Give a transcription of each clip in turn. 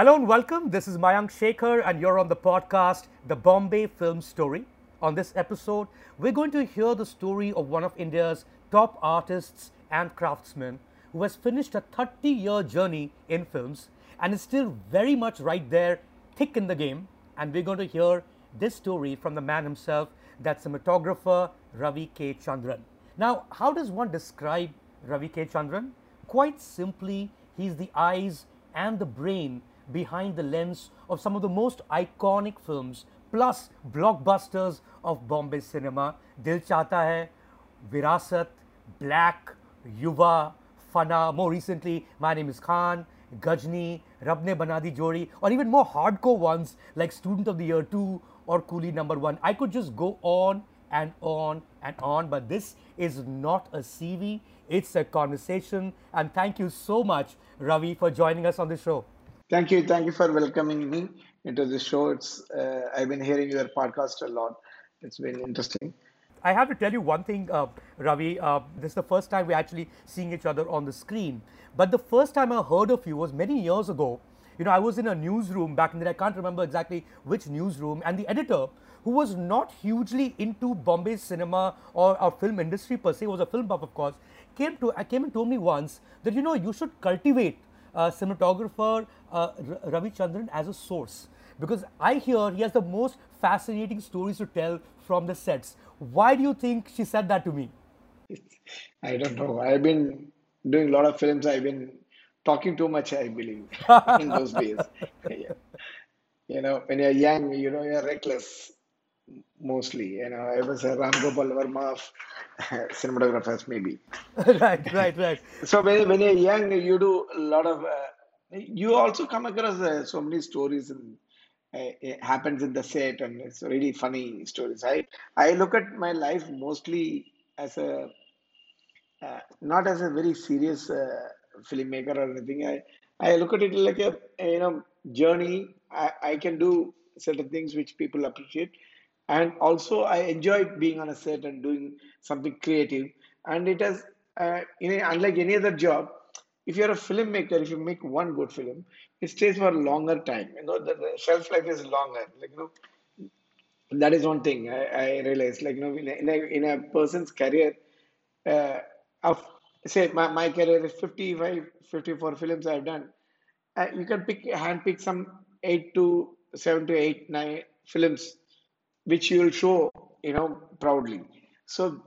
Hello and welcome. This is Mayank Shekhar, and you're on the podcast, The Bombay Film Story. On this episode, we're going to hear the story of one of India's top artists and craftsmen who has finished a 30 year journey in films and is still very much right there, thick in the game. And we're going to hear this story from the man himself, that cinematographer Ravi K. Chandran. Now, how does one describe Ravi K. Chandran? Quite simply, he's the eyes and the brain behind the lens of some of the most iconic films, plus blockbusters of Bombay cinema. Dil Chahta Hai, Virasat, Black, Yuva, Fanaa. More recently, My Name is Khan, Ghajini, Rabne Banadi Jodi, or even more hardcore ones like Student of the Year 2 or Coolie Number 1. I could just go on and on and on, but this is not a CV, it's a conversation. And thank you so much, Ravi, for joining us on the show. Thank you. Thank you for welcoming me into the show. It's uh, I've been hearing your podcast a lot. It's been interesting. I have to tell you one thing, uh, Ravi. Uh, this is the first time we're actually seeing each other on the screen. But the first time I heard of you was many years ago. You know, I was in a newsroom back in the day. I can't remember exactly which newsroom. And the editor, who was not hugely into Bombay cinema or, or film industry per se, was a film buff, of course, came to I came and told me once that you know you should cultivate uh, cinematographer uh, Ravi Chandran as a source because I hear he has the most fascinating stories to tell from the sets. Why do you think she said that to me? I don't know. I've been doing a lot of films. I've been talking too much, I believe, in those days. yeah. You know, when you're young, you know, you're reckless mostly. You know, I was a Ram Gopal Verma of cinematographers, maybe. right, right, right. So when, when you're young, you do a lot of. Uh, you also come across uh, so many stories and uh, it happens in the set, and it's really funny stories. I I look at my life mostly as a uh, not as a very serious uh, filmmaker or anything. I I look at it like a, a you know journey. I, I can do certain things which people appreciate and also I enjoy being on a set and doing something creative. And it has, uh, know, unlike any other job, if you're a filmmaker, if you make one good film, it stays for a longer time. You know, the, the shelf life is longer. Like you know, that is one thing I, I realized. Like you know, in a, in a, in a person's career, uh, of say my, my career is 55, 54 films I've done. Uh, you can pick hand pick some eight to seven to eight nine films which you will show, you know, proudly. So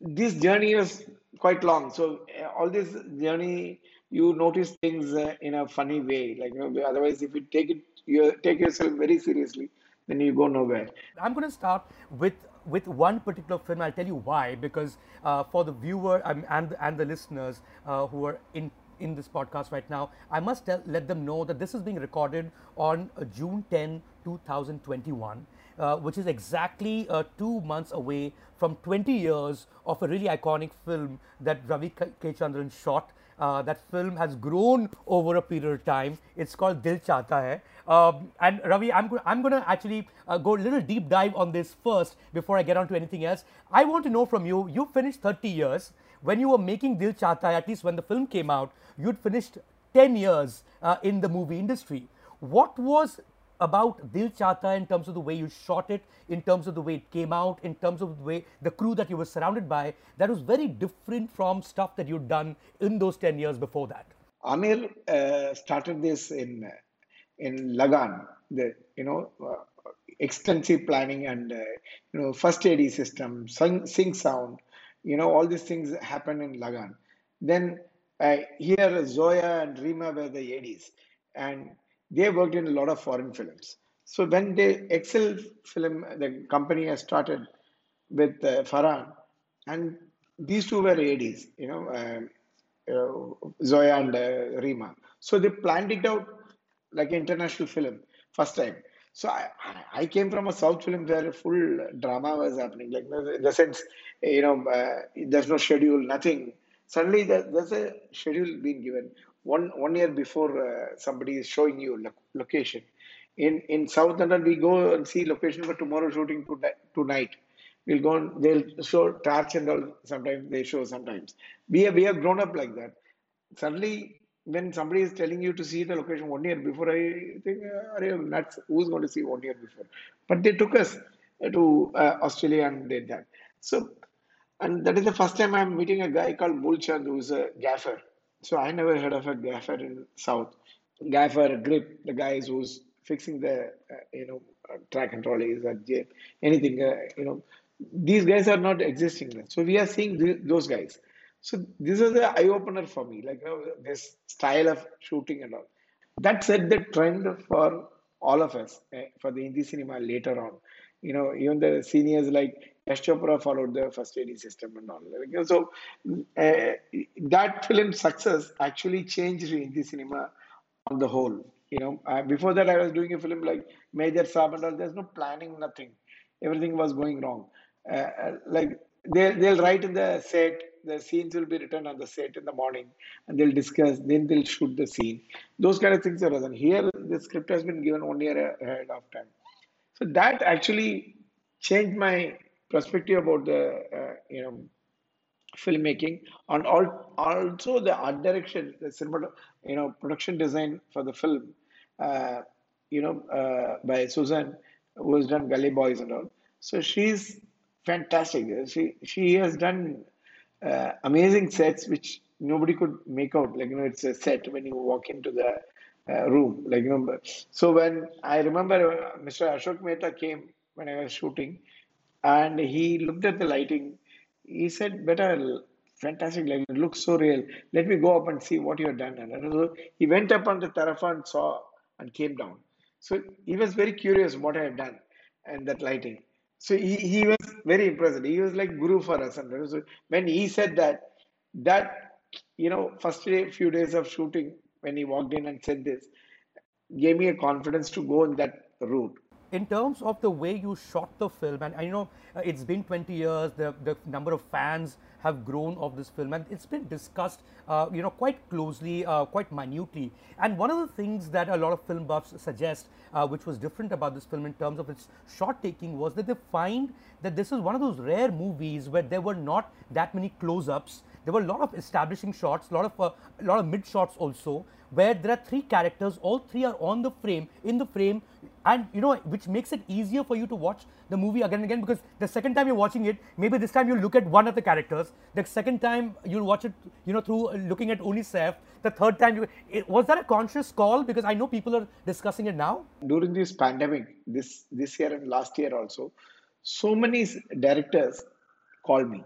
this journey is quite long. So uh, all this journey, you notice things uh, in a funny way. Like you know, otherwise, if you take it, you take yourself very seriously, then you go nowhere. I'm going to start with with one particular film. I'll tell you why. Because uh, for the viewer um, and and the listeners uh, who are in in this podcast right now, I must tell, let them know that this is being recorded on uh, June 10, 2021 uh, which is exactly uh, two months away from 20 years of a really iconic film that Ravi K. Chandran shot. Uh, that film has grown over a period of time. It's called Dil Chahta Hai. Um, and Ravi, I'm, go- I'm going to actually uh, go a little deep dive on this first before I get on to anything else. I want to know from you, you finished 30 years. When you were making Dil Chahta Hai, at least when the film came out, you'd finished 10 years uh, in the movie industry. What was about Dil Chahta in terms of the way you shot it, in terms of the way it came out, in terms of the way the crew that you were surrounded by, that was very different from stuff that you'd done in those 10 years before that? Aamir uh, started this in in Lagaan, the you know uh, extensive planning and uh, you know first AD system, sync sound, you know all these things happened in Lagaan. Then uh, here Zoya and Rima were the ADs, and they worked in a lot of foreign films. So when the Excel film, the company has started with uh, Farhan, and these two were ADs, you know, uh, uh, Zoya and uh, Rima. So they planned it out like international film first time. So I, I came from a South film where full drama was happening, like in the sense, you know, uh, there's no schedule, nothing. Suddenly there's a schedule being given one one year before uh, somebody is showing you lo- location. In in South London, we go and see location for tomorrow shooting to tonight. We'll go and they'll show torch and all. Sometimes they show. Sometimes we have we have grown up like that. Suddenly when somebody is telling you to see the location one year before, I think, uh, are you nuts? Who's going to see one year before? But they took us to uh, Australia and did that. So, and that is the first time I'm meeting a guy called Mulchand, who's a gaffer. So I never heard of a gaffer in South. Gaffer, grip, the guys who's fixing the, uh, you know, uh, track and trolleys or anything, uh, you know, these guys are not existing. So we are seeing th- those guys. So this is the eye opener for me, like you know, this style of shooting and all. That set the trend for all of us eh, for the Hindi cinema later on. You know, even the seniors like Yash Chopra followed the first AD system and all. So uh, that film success actually changed Hindi cinema on the whole. You know, uh, before that I was doing a film like Major Saab and all. There's no planning, nothing. Everything was going wrong. Uh, uh like they they'll write in the set the scenes will be written on the set in the morning and they'll discuss then they'll shoot the scene those kind of things are done here the script has been given year ahead of time so that actually changed my perspective about the uh, you know filmmaking and all, also the art direction the cinema you know production design for the film uh, you know uh, by susan who has done gully boys and all so she's fantastic. She she has done uh, amazing sets which nobody could make out. Like you know, it's a set when you walk into the uh, room. Like you know, so when I remember uh, Mr. Ashok Mehta came when I was shooting, and he looked at the lighting. He said, "Better." Fantastic, lighting. it looks so real. Let me go up and see what you have done. And so he went up on the terrafa and saw and came down. So he was very curious what I have done and that lighting. So he, he was very impressed. He was like guru for us. And so when he said that, that, you know, first day, few days of shooting, when he walked in and said this, gave me a confidence to go in that route in terms of the way you shot the film, and you know uh, it's been 20 years, the, the number of fans have grown of this film, and it's been discussed, uh, you know, quite closely, uh, quite minutely. And one of the things that a lot of film buffs suggest, uh, which was different about this film in terms of its shot taking, was that they find that this is one of those rare movies where there were not that many close-ups. There were a lot of establishing shots, a lot of uh, lot of mid shots also, where there are three characters, all three are on the frame, in the frame, and you know, which makes it easier for you to watch the movie again and again because the second time you're watching it, maybe this time you'll look at one of the characters, the second time you'll watch it, you know, through looking at Saif, the third time you. It, was that a conscious call? Because I know people are discussing it now. During this pandemic, this this year and last year also, so many directors called me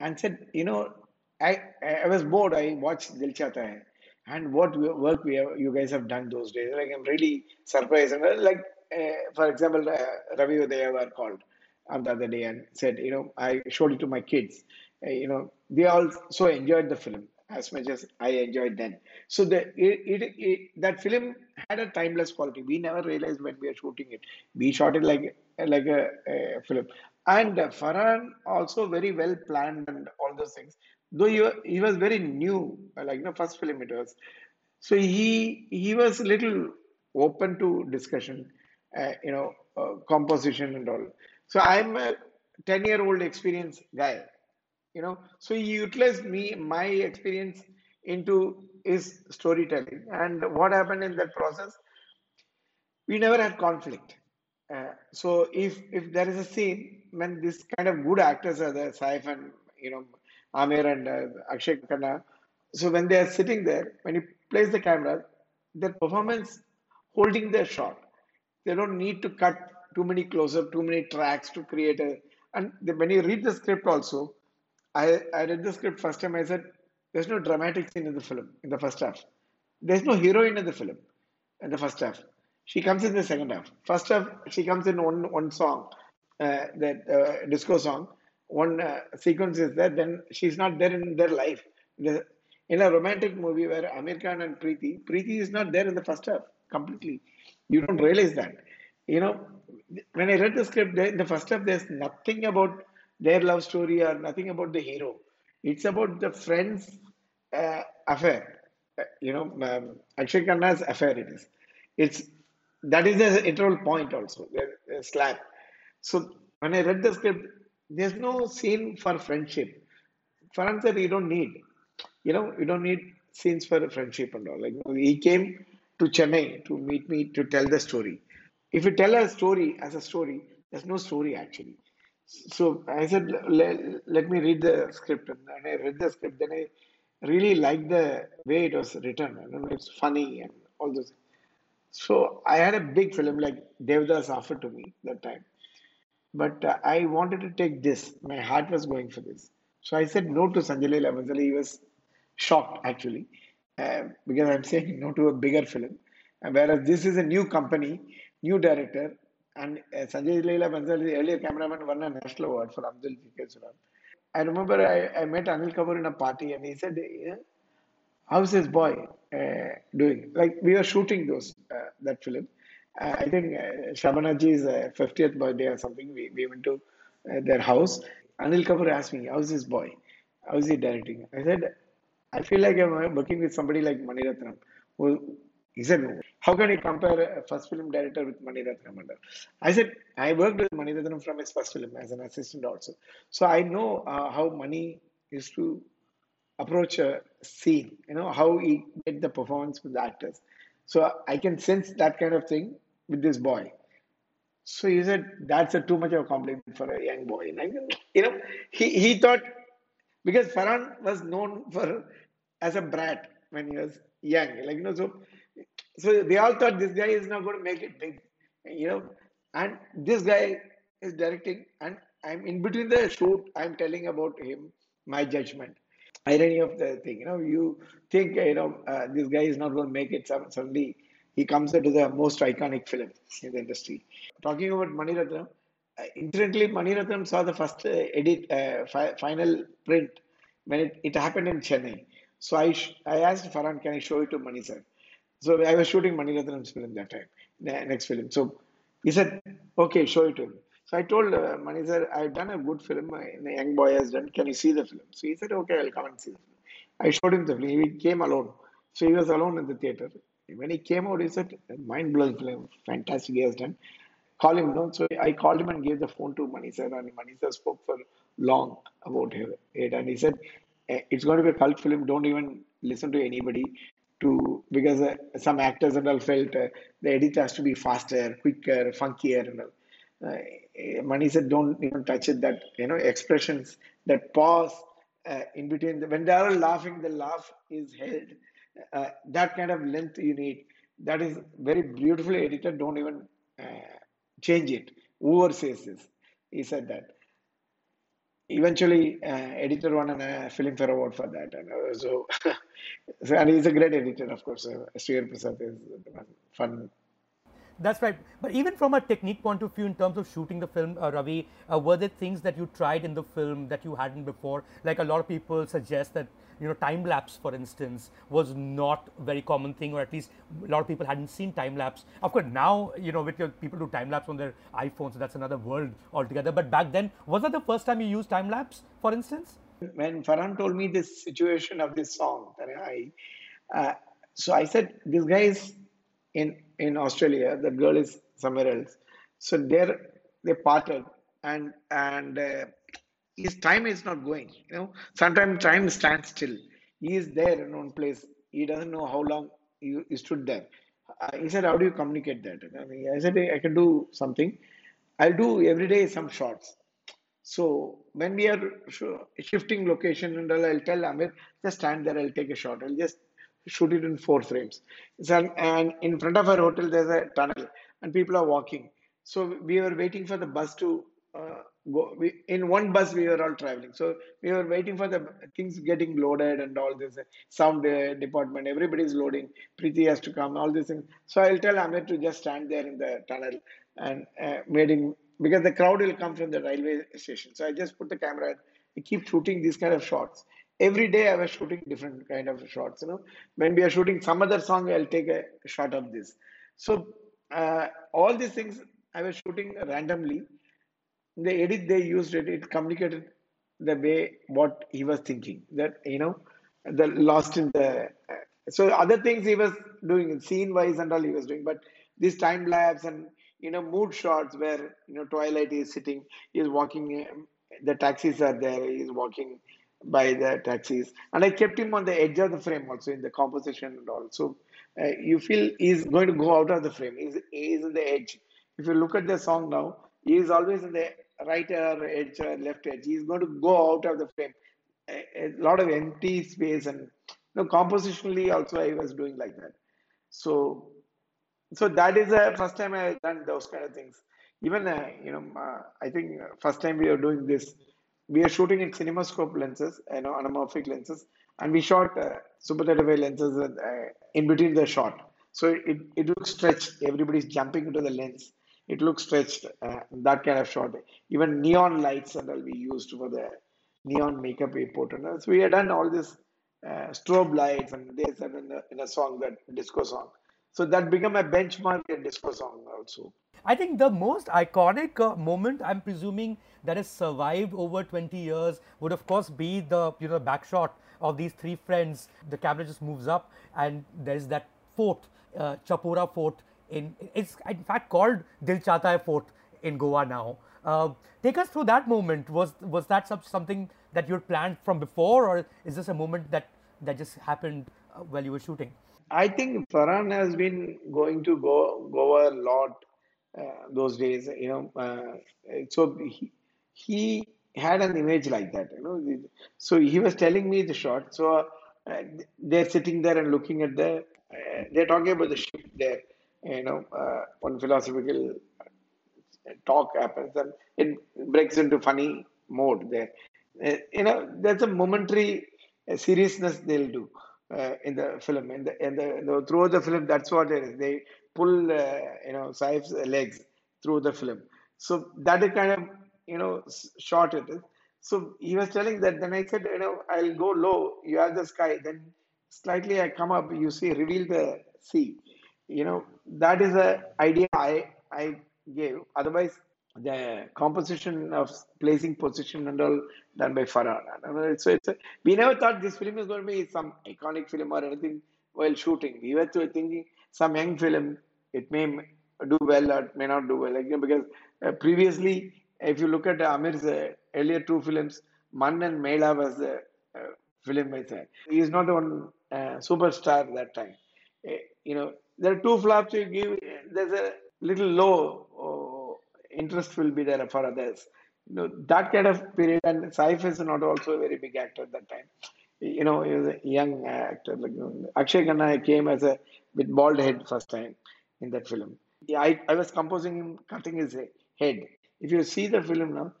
and said, you know, I I was bored. I watched Dil Chahta Hai and what work we have, you guys have done those days. Like I'm really surprised. And uh, like uh, for example, uh, Ravi Udyawar called on the other day and said, you know, I showed it to my kids. Uh, you know, they all so enjoyed the film as much as I enjoyed then. So the it, it, it, that film had a timeless quality. We never realized when we were shooting it. We shot it like like a, a film. And Farhan also very well planned and all those things though he, he was very new, like the first film it was. So he he was a little open to discussion, uh, you know, uh, composition and all. So I'm a 10 year old experienced guy, you know. So he utilized me, my experience into his storytelling. And what happened in that process? We never had conflict. Uh, so if if there is a scene when this kind of good actors are there, Saif and you know Aamir and uh, Akshay Khanna. So when they are sitting there, when you place the camera, their performance holding their shot. They don't need to cut too many close-up, too many tracks to create a. And when you read the script also, I, I read the script first time. I said, "There's no dramatic scene in the film in the first half. There's no heroine in the film in the first half. She comes in the second half. First half, she comes in one one song, uh, that uh, disco song one uh, sequence is there, then she's not there in their life. The, in a romantic movie where Aamir Khan and Preeti, Preeti is not there in the first half completely. You don't realize that. You know, when I read the script, in the first half, there's nothing about their love story or nothing about the hero. It's about the friend's uh, affair. Uh, you know, um, Akshay Khanna's affair. It is. It's that is the interval point also. The slap. So when I read the script, there's no scene for friendship. For answer, you don't need. You know, you don't need scenes for friendship and all. Like he came to Chennai to meet me to tell the story. If you tell a story as a story, there's no story actually. So I said, let, let me read the script. And I read the script. Then I really liked the way it was written. I don't know, it's funny and all those. So I had a big film like Devdas offered to me that time. But uh, I wanted to take this. My heart was going for this. So I said no to Sanjay Leela Bhansali. He was shocked actually uh, because I'm saying no to a bigger film. And whereas this is a new company, new director, and uh, Sanjay Leela Bhansali, the earlier cameraman, won a national award for Abdul Fikir I remember I, I met Anil Kapoor in a party and he said, how's this boy uh, doing? Like we were shooting those uh, that film. Uh, I think uh, Shabanaji's 50th birthday or something. We, we went to uh, their house. Anil Kapoor asked me, how's this boy? How's he directing? I said, I feel like I'm working with somebody like Mani Ratnam. Who, he said, how can you compare a first film director with Mani Ratnam? I said, I worked with Mani Ratnam from his first film as an assistant also. So I know uh, how Mani used to approach a scene, you know, how he get the performance with the actors. So I can sense that kind of thing with this boy. So he said, that's a too much of a compliment for a young boy. Like, you know, he, he thought, because Farhan was known for as a brat when he was young. Like, you know, so so they all thought this guy is not going to make it big, you know. And this guy is directing, and I'm in between the shoot. I'm telling about him, my judgment, irony of the thing. You know, you think you know uh, this guy is not going to make it. Suddenly, he comes into the most iconic film in the industry. Talking about Mani Ratnam, uh, incidentally, Mani Ratnam saw the first uh, edit, uh, fi- final print when it, it happened in Chennai. So I, sh- I asked Farhan, can I show it to Mani sir? So I was shooting Mani Ratnam's film that time, next film. So he said, okay, show it to me. So I told uh, Mani sir, I've done a good film, my young boy has done, can you see the film? So he said, okay, I'll come and see the film. I showed him the film, he came alone. So he was alone in the theater. When he came out, he said, mind blowing film, fantastic he has done. Call him down. So I called him and gave the phone to Mani sir, and Mani sir spoke for long about it. And he said, eh, it's going to be a cult film, don't even listen to anybody to because uh, some actors and all felt uh, the edit has to be faster, quicker, funkier and all. Uh, Mani said, don't even touch it. That you know expressions, that pause uh, in between. The, when they are laughing, the laugh is held. Uh, that kind of length you need. That is very beautifully edited. Don't even uh, change it. Whoever says this, he said that. Eventually, uh, editor won a Filmfare Award for that, and uh, so, so and he's a great editor, of course. Uh, Sreekar Prasad is fun that's right. But even from a technique point of view, in terms of shooting the film, uh, Ravi, uh, were there things that you tried in the film that you hadn't before? Like a lot of people suggest that you know time lapse, for instance, was not a very common thing, or at least a lot of people hadn't seen time lapse. Of course, now you know with your people do time lapse on their iPhones, so that's another world altogether. But back then, was that the first time you used time lapse, for instance? When Farhan told me this situation of this song, I, uh, so I said, this guy is in in Australia. The girl is somewhere else. So there they parted, and and uh, his time is not going. You know, sometimes time stands still. He is there in one place. He doesn't know how long he, stood there. Uh, he said, "How do you communicate that?" I said, "I can do something. I'll do every day some shots." So when we are shifting location and I'll tell Aamir, just stand there, I'll take a shot. I'll just shoot it in four frames. And in front of our hotel, there's a tunnel and people are walking. So we were waiting for the bus to uh, go. We, in one bus, we were all traveling. So we were waiting for the things getting loaded and all this sound uh, department. Everybody's loading. Preeti has to come, all these things. So I'll tell Aamir to just stand there in the tunnel and uh, waiting because the crowd will come from the railway station. So I just put the camera I keep shooting these kind of shots every day I was shooting different kind of shots. You know, when we are shooting some other song, I'll take a shot of this. So uh, all these things I was shooting randomly. The edit they used it, it communicated the way what he was thinking. That you know, the lost in the. Uh, so other things he was doing scene wise and all he was doing, but this time lapse and you know mood shots where you know Twilight is sitting, he is walking, the taxis are there, he is walking by the taxis, and I kept him on the edge of the frame also in the composition and all. So uh, you feel he's going to go out of the frame. He's, he's in the edge. If you look at the song now, he is always in the right edge or left edge. He's going to go out of the frame. A, a lot of empty space and you know, compositionally also I was doing like that. So so that is the first time I done those kind of things. Even uh, you know, uh, I think first time we are doing this, we are shooting in cinemascope lenses, you know, anamorphic lenses, and we shot uh, super telephoto lenses uh, in between the shot. So it, it looks stretched. Everybody's jumping into the lens. It looks stretched. Uh, that kind of shot. Even neon lights and all we used for the neon makeup we put. And so we had done all this uh, strobe lights and they said in a, in a song that disco song. So that became a benchmark in disco song also. I think the most iconic uh, moment, I'm presuming, that has survived over 20 years would, of course, be the you know back shot of these three friends. The camera just moves up, and there's that fort, uh, Fort. In it's in fact called Dil Chahta Hai Fort in Goa now. Uh, take us through that moment. Was was that something that you had planned from before, or is this a moment that that just happened uh, while you were shooting? I think Farhan has been going to go Goa a lot uh, those days. You know, uh, so he, he had an image like that. You know, so he was telling me the shot. So uh, they're sitting there and looking at the. Uh, they're talking about the ship there. You know, uh, one philosophical talk happens and it breaks into funny mode there. Uh, you know, there's a momentary seriousness they'll do uh, in the film. In the, in the, the throughout the film, that's what it is. They pull uh, you know Saif's legs through the film. So that kind of you know short it. So he was telling that. Then I said, you know, I'll go low. You have the sky. Then slightly I come up. You see, reveal the sea. You know, that is the idea I I gave. Otherwise, the composition of placing position and all done by Farhan. So it's a, we never thought this film is going to be some iconic film or anything while shooting. We were thinking some young film, it may do well or may not do well. Like, you know, because uh, previously, if you look at Aamir's uh, earlier two films, Mann and Mela was the uh, film. He is not the one uh, superstar that time. Uh, you know, there are two flops you give. There's a little low interest will be there for others. You know, that kind of period, and Saif is not also a very big actor at that time. You know, he was a young actor. Like, Akshay Khanna came as a with bald head first time in that film. Yeah, I, I was composing him cutting his head. If you see the film now,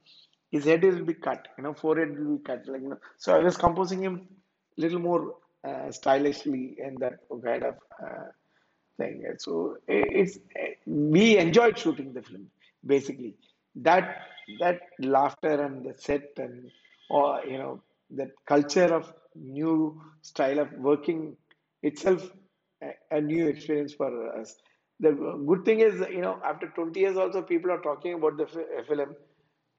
his head will be cut. You know, forehead will be cut. Like you know, so I was composing him a little more uh, stylishly in that kind of uh, thing. So it's we enjoyed shooting the film basically that that laughter and the set and or you know that culture of new style of working itself a, a new experience for us the good thing is you know after 20 years also people are talking about the film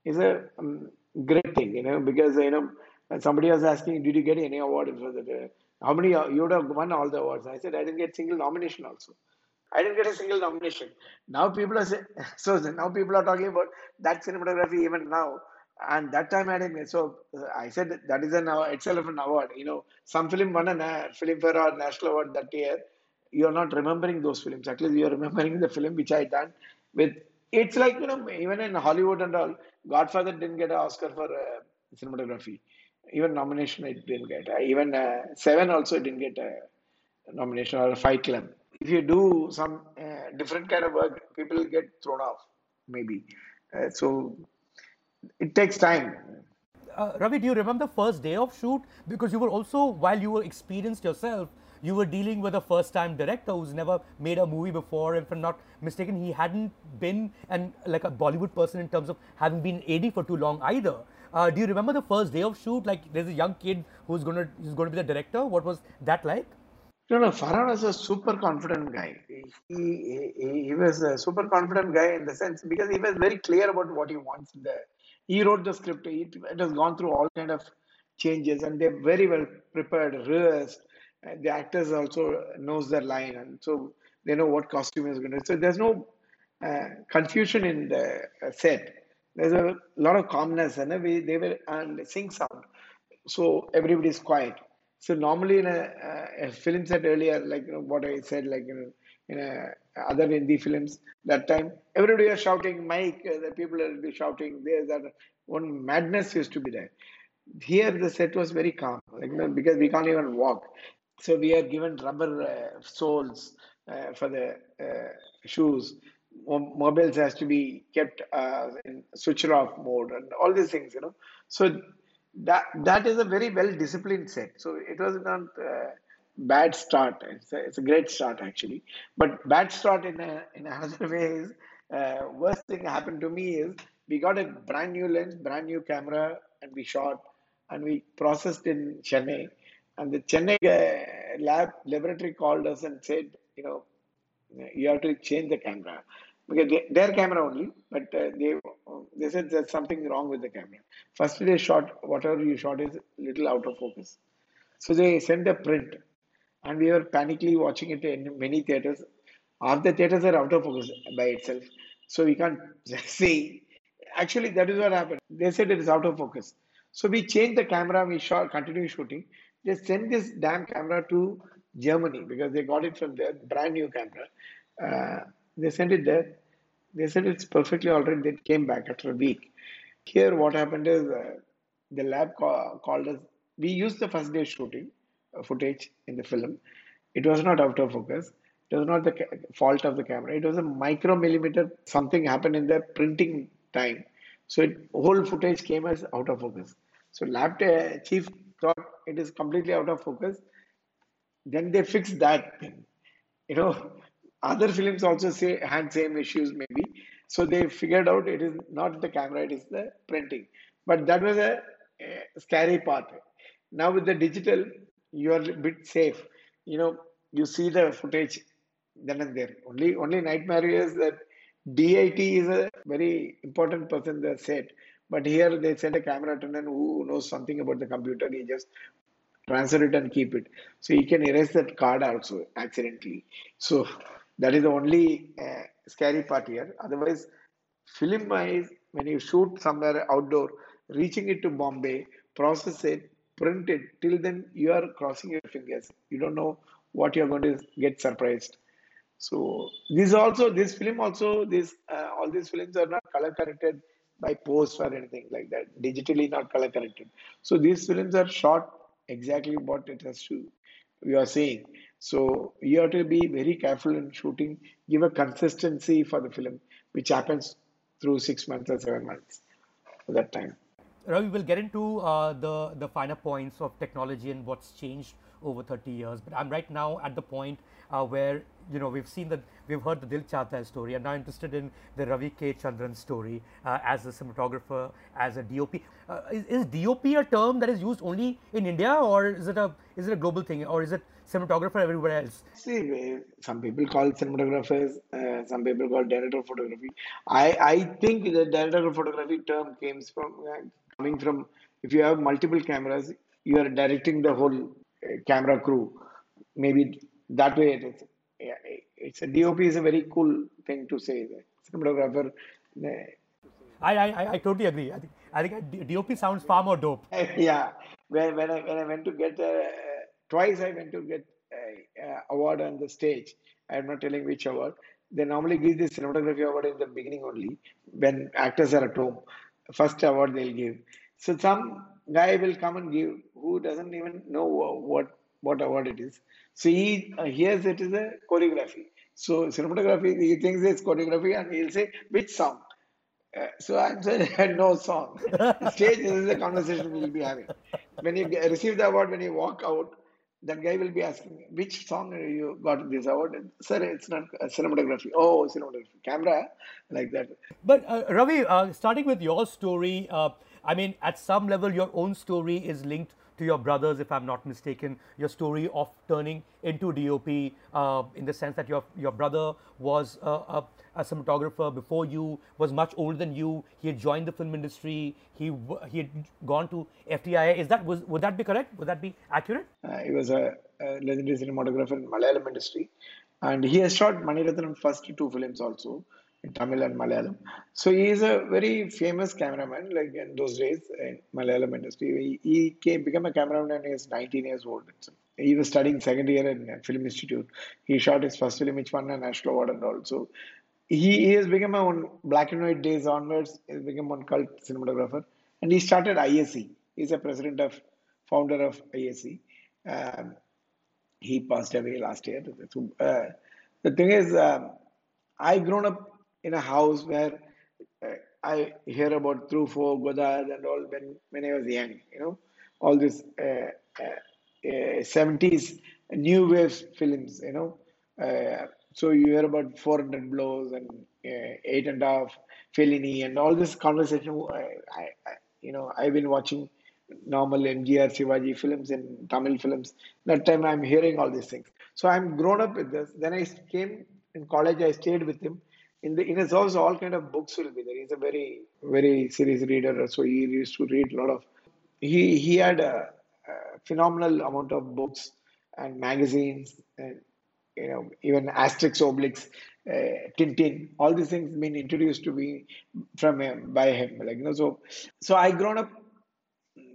is a um, great thing you know because you know somebody was asking did you get any award for that uh, how many you would have won all the awards i said i didn't get single nomination also I didn't get a single nomination. Now people are so now people are talking about that cinematography even now. And that time I didn't. So uh, I said that is an itself an award. You know, some film won a Filmfare or National Award that year. You are not remembering those films. At least you are remembering the film which I done with. It's like you know, even in Hollywood and all, Godfather didn't get an Oscar for uh, cinematography. Even nomination it didn't get. Uh, even uh, Seven also didn't get a nomination or a Fight Club if you do some uh, different kind of work, people get thrown off, maybe. Uh, so it takes time. Uh, Ravi, do you remember the first day of shoot? Because you were also, while you were experienced yourself, you were dealing with a first time director who's never made a movie before. If I'm not mistaken, he hadn't been and like a Bollywood person in terms of having been AD for too long either. Uh, do you remember the first day of shoot? Like there's a young kid who's gonna who's going to be the director. What was that like? No, no, Farhan was a super confident guy. He, he, he was a super confident guy in the sense because he was very clear about what he wants. The, he wrote the script. It, it has gone through all kind of changes and they're very well prepared, rehearsed. And the actors also knows their line and so they know what costume is going to. So there's no uh, confusion in the uh, set. There's a lot of calmness and we, they were and sync sound so everybody is quiet. So normally in a, a film set earlier, like you know, what I said, like you know, in a, other Hindi films, that time everybody was shouting, Mike, uh, the people will be shouting, there's that one madness used to be there. Here the set was very calm, like you know, because we can't even walk. So we are given rubber uh, soles uh, for the uh, shoes. Mobiles has to be kept uh, in switch off mode and all these things, you know. So that that is a very well disciplined set. So it was not uh, bad start. It's a, it's a great start actually. But bad start in a, in another way is uh, worst thing happened to me is we got a brand new lens, brand new camera, and we shot and we processed in Chennai. And the Chennai lab laboratory called us and said, you know, you have to change the camera because they, their camera only, but uh, they they said there's something wrong with the camera. First they shot whatever you shot is little out of focus, so they sent a print, and we were panically watching it in many theaters. Half the theaters are out of focus by itself, so we can't see. Actually, that is what happened. They said it is out of focus, so we changed the camera. We shot, continue shooting. They sent this damn camera to Germany because they got it from there, brand new camera. Uh, they sent it there. They said it's perfectly all right. They came back after a week. Here, what happened is uh, the lab ca- called us. We used the first day shooting uh, footage in the film. It was not out of focus. It was not the ca- fault of the camera. It was a micromillimeter. Something happened in the printing time. So it, whole footage came as out of focus. So lab uh, chief thought it is completely out of focus. Then they fix that thing. You know other films also say had same issues maybe. So they figured out it is not the camera it is the printing. But that was a, a scary part. Now with the digital you are a bit safe. You know you see the footage then and there. Only only nightmare is that DIT is a very important person the set but here they send a camera attendant who knows something about the computer he just transfer it and keep it. So he can erase that card also accidentally. So that is the only uh, scary part here. Otherwise, film wise, when you shoot somewhere outdoor, reaching it to Bombay, process it, print it, till then you are crossing your fingers. You don't know what you're going to get surprised. So this also, this film also, this uh, all these films are not color corrected by post or anything like that. Digitally not color corrected. So these films are shot exactly what it has to. We are saying. So you have to be very careful in shooting. Give a consistency for the film, which happens through six months or seven months at that time. Ravi, we'll get into uh, the the finer points of technology and what's changed over 30 years. But I'm right now at the point uh, where you know we've seen that we've heard the Dil Chahta Hai story. I'm now interested in the Ravi K. Chandran story uh, as a cinematographer, as a DOP. Uh, is, is DOP a term that is used only in India, or is it a is it a global thing, or is it cinematographer everywhere else? See, some people call cinematographers, uh, some people call director of photography. I, I think the director of photography term came from uh, coming from if you have multiple cameras, you are directing the whole camera crew. Maybe that way it is. Yeah, it's a DOP is a very cool thing to say. Cinematographer. I, I, I- I totally agree. I think I think DOP sounds far more dope. yeah, when when I when I went to get uh, twice, I went to get uh award on the stage. I'm not telling which award. They normally give the cinematography award in the beginning only when actors are at home. First award they'll give. So some guy will come and give who doesn't even know wha- what what award it is. So he uh, hears it is a choreography. So cinematography, he thinks it's choreography, and he'll say which song. Uh, so I'm saying no song. Stage this is the conversation we'll be having. When you receive the award, when you walk out, that guy will be asking which song you got this award. Sir, it's not uh, cinematography. Oh, cinematography, camera, like that. But uh, Ravi, uh, starting with your story, uh, I mean, at some level, your own story is linked to your brothers, if I'm not mistaken. Your story of turning into DOP, uh, in the sense that your your brother was a, a, cinematographer before you, was much older than you. He had joined the film industry. He he had gone to FTII. Is that was would that be correct? Would that be accurate? Uh, he was a, a legendary cinematographer in Malayalam industry, and he has shot Mani Ratnam first two films also. in Tamil and Malayalam. So he is a very famous cameraman, like in those days in Malayalam industry. He, he came became a cameraman when he was 19 years old. He was studying second year in Film Institute. He shot his first film, which won a national award and all. So he, he has become on black and white days onwards. He has become one cult cinematographer, and he started ISC. He's a president of founder of ISC. Um, he passed away last year. So, uh, the thing is, um, I grown up in a house where uh, I hear about Truffaut, Godard, and all when when I was young. You know, all these uh, uh, seventies new wave films. You know, uh, so you hear about 400 blows and uh, eight and a half Fellini and all this conversation. I, I, you know, I've been watching normal MGR Shivaji films and Tamil films. That time I'm hearing all these things. So I'm grown up with this. Then I came in college. I stayed with him. In the in his house, all kind of books will be there. He's a very very serious reader. So he used to read a lot of. He he had a, a phenomenal amount of books and magazines and you know even Asterix Obelix, uh, Tintin. All these things been introduced to me from him by him. Like you know, so so I grown up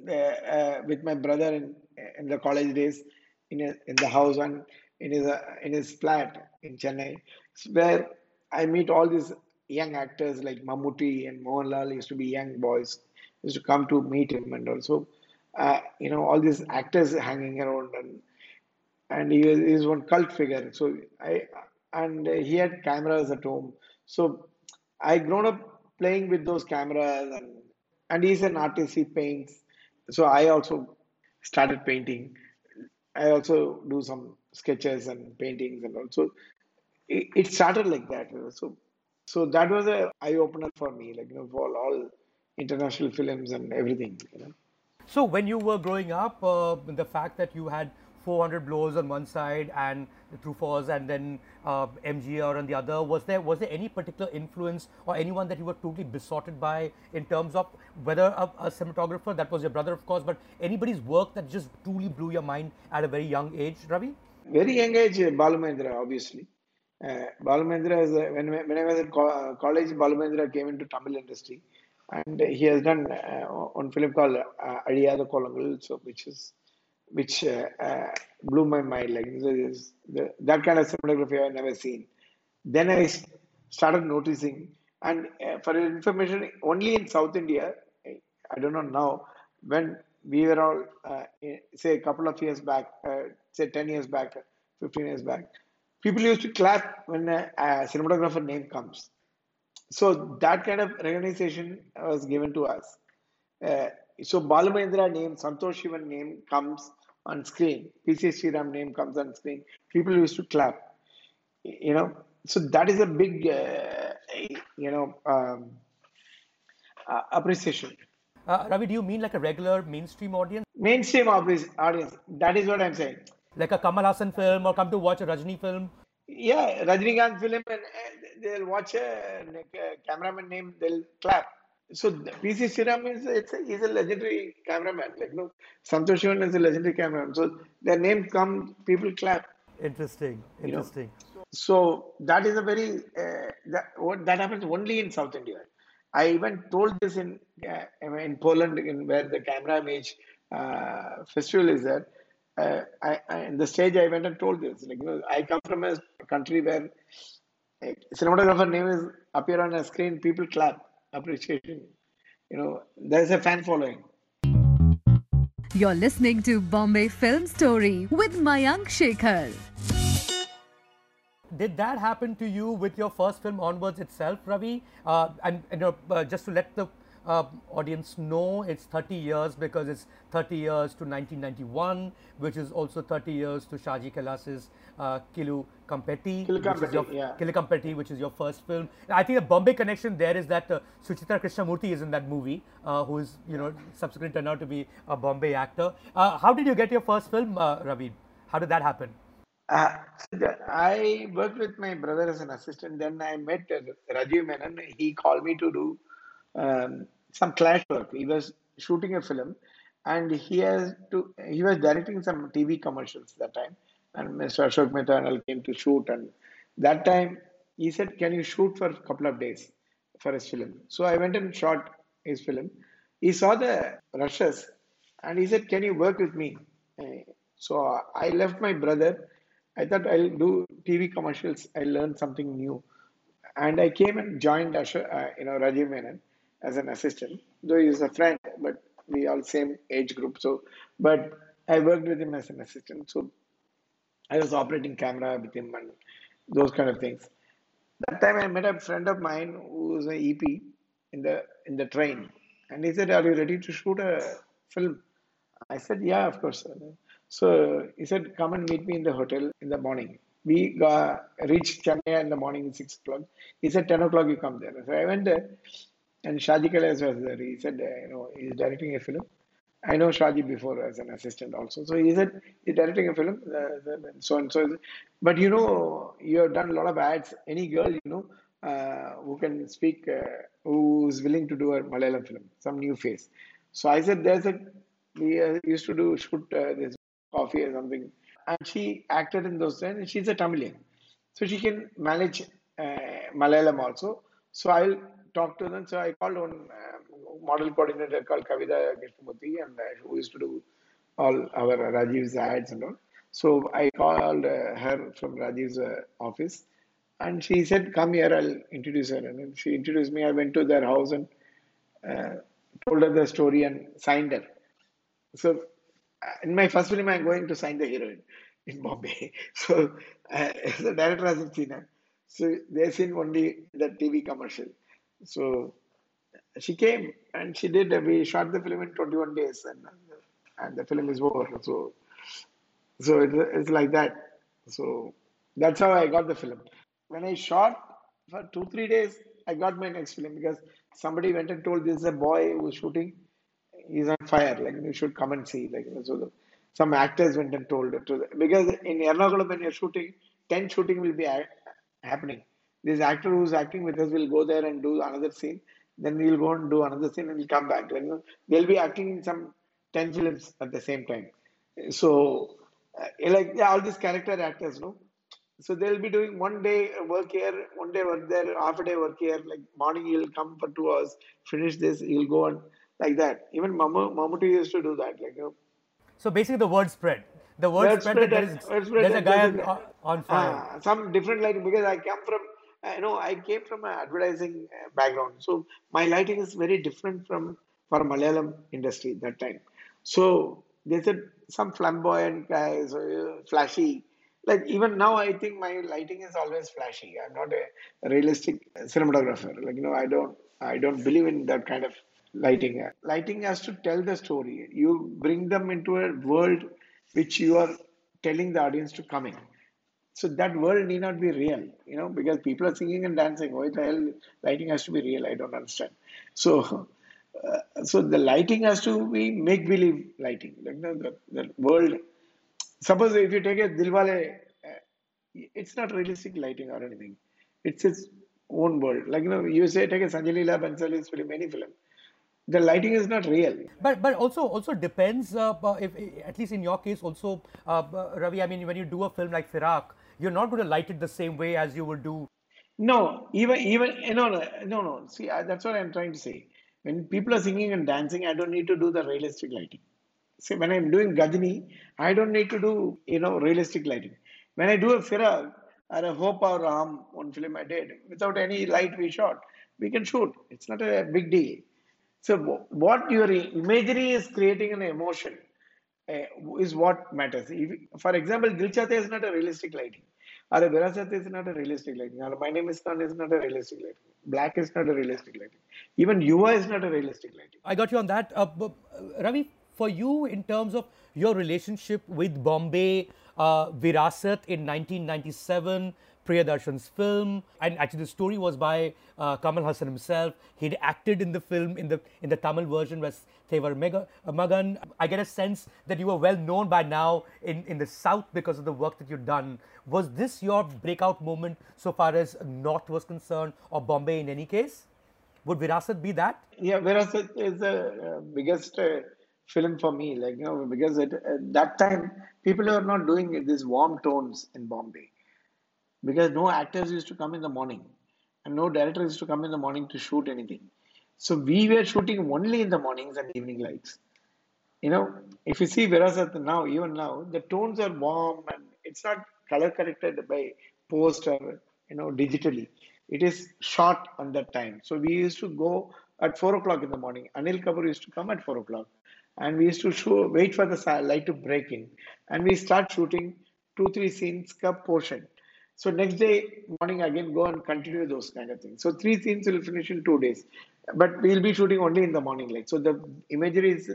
uh, uh, with my brother in in the college days in a, in the house and in his uh, in his flat in Chennai, where I meet all these young actors like Mammootty and Mohanlal used to be young boys used to come to meet him and also uh, you know all these actors hanging around and and he is, one cult figure so I and he had cameras at home so I grown up playing with those cameras and and he's an artist he paints so I also started painting. I also do some sketches and paintings and also it, it started like that. So so that was a eye opener for me, like you know, for all international films and everything. You know. So when you were growing up, uh, the fact that you had 400 blows on one side and Truffauts and then uh, MGR on the other. Was there was there any particular influence or anyone that you were totally besotted by in terms of whether a, a, cinematographer that was your brother, of course, but anybody's work that just truly blew your mind at a very young age, Ravi? Very young age, Balu obviously. Uh, Balu is uh, when when I was in co- uh, college, Balu came into Tamil industry, and he has done uh, one film called uh, Azhiyatha Kolangal, so which is which uh, uh, blew my mind. Like the, that kind of cinematography I've never seen. Then I started noticing, and uh, for information, only in South India, I don't know now, when we were all, uh, say, a couple of years back, uh, say 10 years back, 15 years back, people used to clap when a, a cinematographer name comes. So that kind of recognition was given to us. Uh, so Balu name, Santosh Sivan name comes on screen. PC Sriram name comes on screen. People used to clap. You know, so that is a big, uh, you know, um, uh, appreciation. Uh, Ravi, do you mean like a regular mainstream audience? Mainstream audience. That is what I'm saying. Like a Kamal Haasan film or come to watch a Rajni film? Yeah, Rajni Rajinikanth film and, they'll watch a, a cameraman name, they'll clap so PC Sriram is it's a, he's a legendary cameraman. Like no, Santosh Sivan is a legendary cameraman. So their name come, people clap. Interesting. Interesting. You know? So that is a very uh, that what that happens only in South India. I even told this in uh, in Poland, in where the Camerimage uh, festival is there. Uh, I, I, in the stage, I went and told this. Like you know, I come from a country where a cinematographer name is appear on a screen, people clap appreciation. You know, there's a fan following. You're listening to Bombay Film Story with Mayank Shekhar. Did that happen to you with your first film onwards itself, Ravi? Uh, and, and uh, just to let the uh, audience know it's 30 years because it's 30 years to 1991, which is also 30 years to Shaji Kailas's uh, Kilu Kampeti, Kilukkampetti, which is your first film. I think the Bombay connection there is that uh, Suchitra Krishnamurthy is in that movie, uh, who is you know subsequently turned out to be a Bombay actor. Uh, how did you get your first film, uh, Ravi? How did that happen? Uh, I worked with my brother as an assistant. Then I met uh, Rajiv Menon. He called me to do um, some clash work. He was shooting a film, and he has to. He was directing some TV commercials that time, and Mr. Ashok Mehta came to shoot. And that time, he said, Can you shoot for a couple of days for his film? So I went and shot his film. He saw the rushes and he said, Can you work with me? Uh, So I left my brother. I thought I'll do TV commercials. I learned something new. And I came and joined Asha, uh, you know, Rajiv Menon as an assistant, though he's a friend, but we all same age group. So, but I worked with him as an assistant. So I was operating camera with him and those kind of things. That time I met a friend of mine who was an EP in the in the train, and he said, "Are you ready to shoot a film?" I said, "Yeah, of course." So he said, "Come and meet me in the hotel in the morning." We got, reached Chennai in the morning at six o'clock. He said, "10 o'clock you come there." So I went there, and Shaji Kailas was there. He said, uh, "You know, he's directing a film." I know Shaji before as an assistant also. So he said, You're directing a film, uh, so and so. But you know, you have done a lot of ads. Any girl, you know, uh, who can speak, uh, who's willing to do a Malayalam film, some new face. So I said, There's a, we uh, used to do shoot uh, this coffee or something. And she acted in those. And she's a Tamilian. So she can manage Malayalam also. So I'll talk to them. So I called one uh, model coordinator called Kavita Krishnamurthy and uh, who used to do all our Rajiv's ads and all. So I called uh, her from Rajiv's uh, office and she said, Come here, I'll introduce her. And she introduced me. I went to their house and uh, told her the story and signed her. So uh, in my first film, I'm going to sign the heroine in Bombay. So the director hasn't seen her. So they've seen only the TV commercial. So she came and she did. Uh, we shot the film in 21 days, and and the film is over. So so it, it's like that. So that's how I got the film. When I shot for two three days, I got my next film because somebody went and told this is a boy who's shooting. He's on fire. Like you should come and see. Like so, the, some actors went and told it to the, because in Ernakulam when you're shooting, ten shooting will be happening. This actor who's acting with us will go there and do another scene. Then we'll go and do another scene and we'll come back. Like, they'll be acting in some ten films at the same time. So, uh, like yeah, all these character actors, no. So they'll be doing one day work here, one day work there, half a day work here. Like morning you'll come for two hours, finish this, you'll go on like that. Even Mama Mammootty used to do that. Like you know, So basically, the word spread. The word, Word spread, spread that there is, word spread there's a guy on, on fire. Ah, some different lighting because I come from, I know I came from an advertising uh, background, so my lighting is very different from for Malayalam industry that time. So they said some flamboyant guys, uh, flashy. Like even now, I think my lighting is always flashy. I'm not a realistic cinematographer. Like you know, I don't, I don't believe in that kind of lighting. Lighting has to tell the story. You bring them into a world which you are telling the audience to come in. So that world need not be real, you know, because people are singing and dancing. Why the hell lighting has to be real? I don't understand. So, uh, so the lighting has to be make believe lighting. You know, the, the world. Suppose if you take a Dilwale, uh, it's not realistic lighting or anything. It's its own world. Like you know, you say take a Sanjay Leela Bhansali's film, any film. The lighting is not real. But but also also depends. Uh, if at least in your case, also uh, Ravi. I mean, when you do a film like Firaaq, you're not going to light it the same way as you would do. No, even even no no no no. See, I, that's what I'm trying to say. When people are singing and dancing, I don't need to do the realistic lighting. See, when I'm doing Ghajini, I don't need to do you know realistic lighting. When I do a Firaaq or a Hope or Ram, one film I did, without any light we shot, we can shoot. It's not a big deal. So what your imagery is creating an emotion uh, is what matters. If, for example, Dil Chahta is not a realistic lighting. Or Virasat is not a realistic lighting. Or My Name is Khan is not a realistic lighting. Black is not a realistic lighting. Even Yuva is not a realistic lighting. I got you on that. Uh, Ravi, for you, in terms of your relationship with Bombay, uh, Virasat in 1997, Priyadarshan's film, and actually the story was by uh, Kamal Haasan himself. He'd acted in the film in the in the Tamil version was Thevar Mega, uh, Magan. I get a sense that you were well known by now in, in the South because of the work that you've done. Was this your breakout moment so far as North was concerned, or Bombay in any case? Would Virasat be that? Yeah, Virasat is the uh, biggest uh, film for me. Like you know, because at, at that time people were not doing these warm tones in Bombay. Because no actors used to come in the morning and no director used to come in the morning to shoot anything. So we were shooting only in the mornings and evening lights. You know, if you see Virasat now, even now, the tones are warm and it's not color corrected by post or you know digitally. It is shot on that time. So we used to go at four o'clock in the morning. Anil Kapoor used to come at four o'clock, and we used to show, wait for the light to break in, and we start shooting two three scenes per portion. So next day morning again go and continue those kind of things. So three scenes will finish in two days, but we'll be shooting only in the morning light. So the imagery is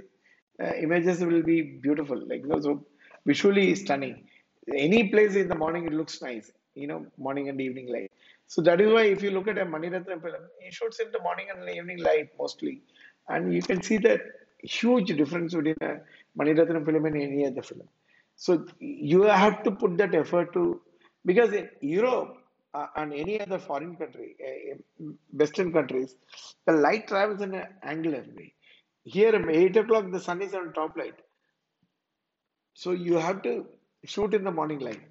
uh, images will be beautiful, like you know, so visually stunning. Any place in the morning it looks nice, you know, morning and evening light. So that is why if you look at a Mani Ratnam film, he shoots in the morning and evening light mostly, and you can see that huge difference between a Mani Ratnam film and any other film. So you have to put that effort to because in Europe uh, and any other foreign country, uh, Western countries, the light travels in an angular way. Here, at 8 o'clock, the sun is on top light. So you have to shoot in the morning light.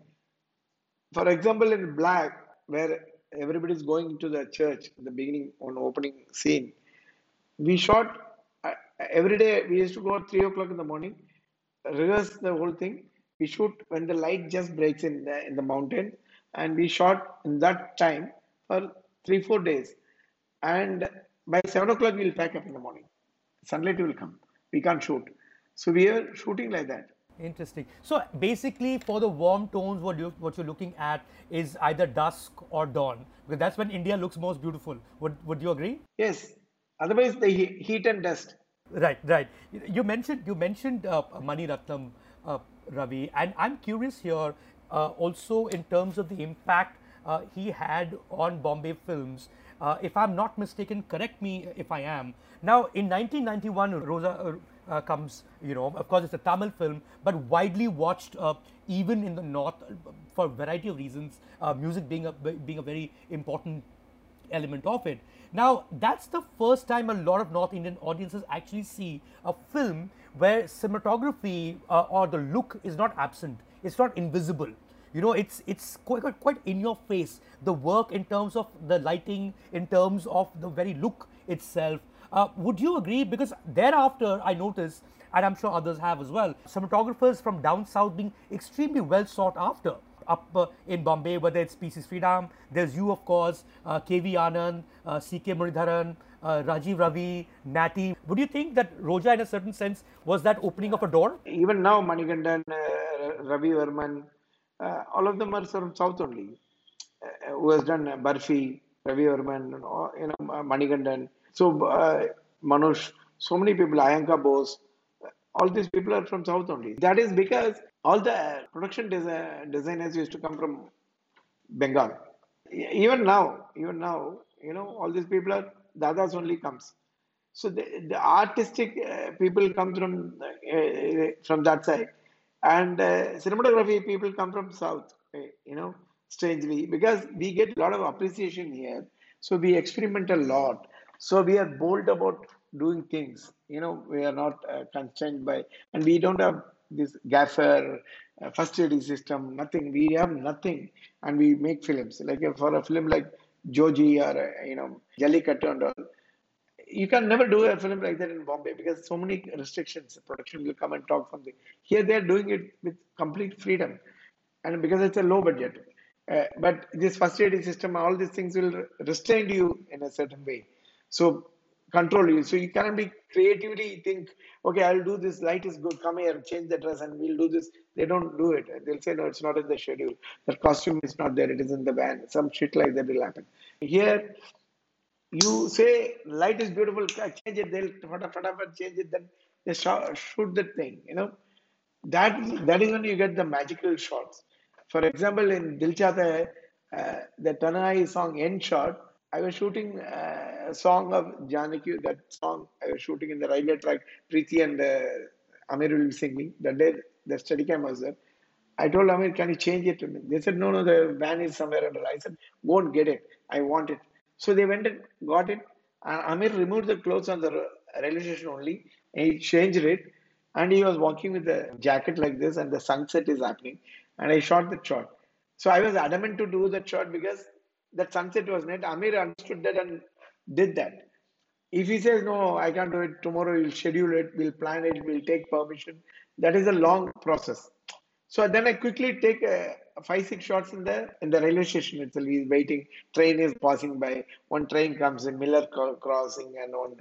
For example, in Black, where everybody is going to the church in the beginning on opening scene, we shot uh, every day. We used to go at 3 o'clock in the morning, rehearse the whole thing. We shoot when the light just breaks in the, in the mountain, and we shot in that time for three, four days. And by 7 o'clock, we'll pack up in the morning sunlight will come. We can't shoot. So we are shooting like that. Interesting. So basically, for the warm tones, what you what you're looking at is either dusk or dawn, because that's when India looks most beautiful. Would Would you agree? Yes. Otherwise, the heat and dust. Right, right. You- You mentioned you mentioned uh, Mani Ratnam, uh, Ravi, and I'm curious here uh, also in terms of the impact uh, he had on Bombay films. Uh, if I'm not mistaken, correct me if I am. Now, in 1991, Roja uh, uh, comes. You know, of course, it's a Tamil film, but widely watched uh, even in the north uh, for a variety of reasons. Uh, music being a being a very important element of it. Now, that's the first time a lot of North Indian audiences actually see a film where cinematography uh, or the look is not absent, it's not invisible. You know, it's it's quite, quite in your face. The work in terms of the lighting, in terms of the very look itself. Uh, would you agree? Because thereafter, I noticed, and I'm sure others have as well, cinematographers from down south being extremely well sought after up uh, in Bombay, whether it's PC Sriram, there's you, of course, uh, KV Anand, uh, CK Muralidharan, uh, Rajiv Ravi, Natty. Would you think that Roja, in a certain sense, was that opening of a door? Even now, Manikandan, uh, Ravi Varman, uh, all of them are from South only. Uh, who has done uh, Barfi, Ravi Varman, you know, you know Manikandan. So, uh, Manush, so many people, Ayananka Bose, uh, all these people are from South only. That is because all the production desi- designers used to come from Bengal. Even now, even now, you know, all these people are Dadas only comes. So the, the artistic uh, people come from uh, from that side, and uh, cinematography people come from south. uh, You know, strangely because we get a lot of appreciation here, so we experiment a lot. So we are bold about doing things. You know, we are not uh, constrained by, and we don't have this gaffer, uh, first AD system, nothing. We have nothing, and we make films. Like uh, for a film like Joji or you know Jallikattu and all you can never do a film like that in Bombay because so many restrictions. Production will come and talk something. Here they are doing it with complete freedom, and because it's a low budget. Uh, but this first AD system, all these things will restrain you in a certain way. So control you. So you cannot be creatively think, okay, I'll do this. Light is good. Come here, change the dress, and we'll do this. They don't do it. They'll say, no, it's not in the schedule. The costume is not there. It is in the van. Some shit like that will happen. Here, you say light is beautiful, change it, they'll change it, then they sho- shoot the thing, you know. That that is when you get the magical shots. For example, in Dil Chahta Hai, uh, the Tanhayee song end shot, I was shooting uh, a song of Janaki, that song I was shooting in the railway track, Preity and uh, Aamir will be singing. That day, the Steadicam was there. I told Aamir, can you change it to me? They said, no, no, the van is somewhere under. I said, go and get it. I want it. So they went and got it. And Aamir removed the clothes on the station only. He changed it. And he was walking with the jacket like this, and the sunset is happening. And I shot the shot. So I was adamant to do that shot because that sunset was net. Aamir understood that and did that. If he says no, I can't do it tomorrow, we'll schedule it, we'll plan it, we'll take permission. That is a long process. So then I quickly take uh, five six shots in the in the railway station itself. He's waiting. Train is passing by. One train comes in, Miller crossing, and one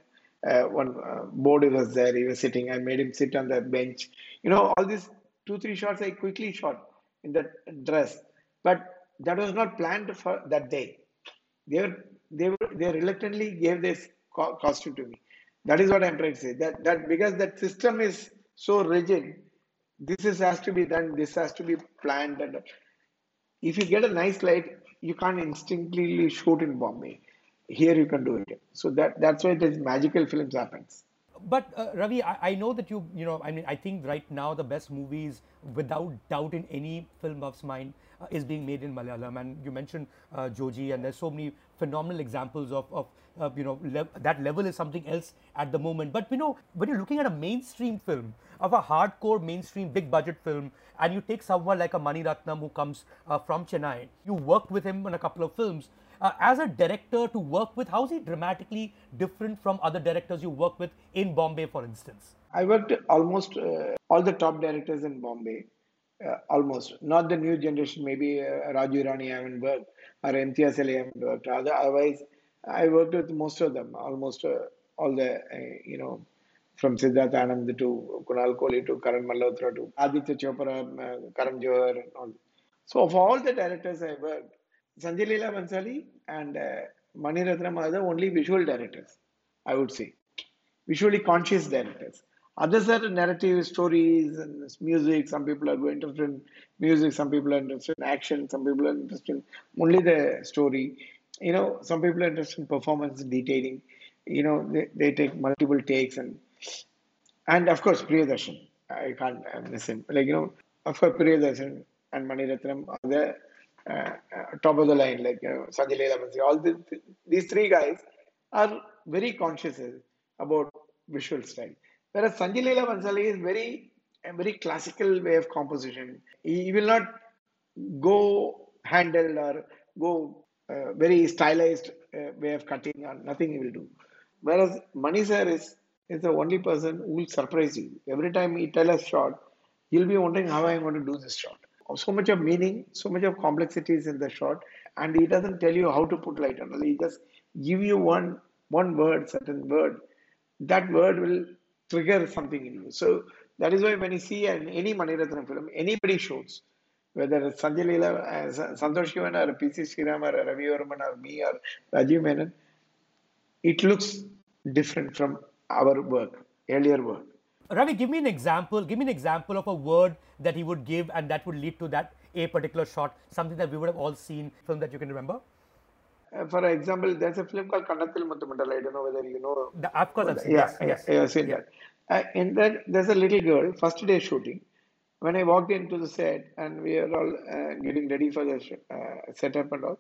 uh, one uh, was there. He was sitting. I made him sit on the bench. You know, all these two three shots I quickly shot in that dress, but that was not planned for that day. They were they were they reluctantly gave this co- costume to me. That is what I'm trying to say. That that because that system is so rigid, this is has to be done. This has to be planned. And if you get a nice light, you can't instinctively shoot in Bombay. Here you can do it. So that that's why this magical films happens. But uh, Ravi, I, I, know that you, you know, I mean, I think right now the best movies, without doubt in any film buff's mind, uh, is being made in Malayalam. And you mentioned uh, Joji, and there's so many phenomenal examples of, of uh, you know, le- that level is something else at the moment. But you know, when you're looking at a mainstream film, of a hardcore mainstream big budget film, and you take someone like a Mani Ratnam who comes uh, from Chennai, you worked with him on a couple of films uh, as a director to work with, how is he dramatically different from other directors you work with in Bombay, for instance? I worked almost uh, all the top directors in Bombay. Uh, almost not the new generation. Maybe uh, Raju Hirani I haven't worked, or Imtiaz Ali I haven't worked. Otherwise, I worked with most of them. Almost uh, all the uh, you know, from Siddharth Anand to Kunal Kohli to Karan Malhotra to Aditya Chopra, uh, Karan Johar, and all. So of all the directors I worked, Sanjay Leela Bhansali and uh, Mani Ratnam are the only visual directors, I would say. Visually conscious directors. Others are narrative stories and music. Some people are interested in music, some people are interested in action, some people are interested in only the story. You know, some people are interested in performance detailing. You know, they, they take multiple takes and and of course Priyadarshan. I can't miss him. Like, you know, of course Priyadarshan and Mani Ratnam are the top of the line, like you know, Sanjay Leela all the, these three guys are very conscious about visual style. Whereas Sanjay Leela Bhansali is very a very classical way of composition. He, will not go handle or go uh, very stylized uh, way of cutting or nothing he will do. Whereas Mani sir is, is the only person who will surprise you. Every time he tell a shot, you'll be wondering how I'm going to do this shot so much of meaning, so much of complexities in the shot, and he doesn't tell you how to put light on. He just give you one one word, certain word. That word will trigger something in you. So that is why when you see an, any Mani Ratnam film, anybody shoots, whether it's Sanjay Leela, uh, Santosh Sivan or P.C. Sriram or Ravi Varman or me or Rajiv Menon, it looks different from our work, earlier work. Ravi, give me an example. Give me an example of a word that he would give, and that would lead to that a particular shot. Something that we would have all seen. Film that you can remember. Uh, for example, there's a film called Kannathil Muthamittal. I don't know whether you know. The, of course, I've seen. Yeah, yes, yes. yeah, I've seen yeah. that. Uh, in that, there's a little girl. First day shooting. When I walked into the set and we are all uh, getting ready for the uh, setup and all,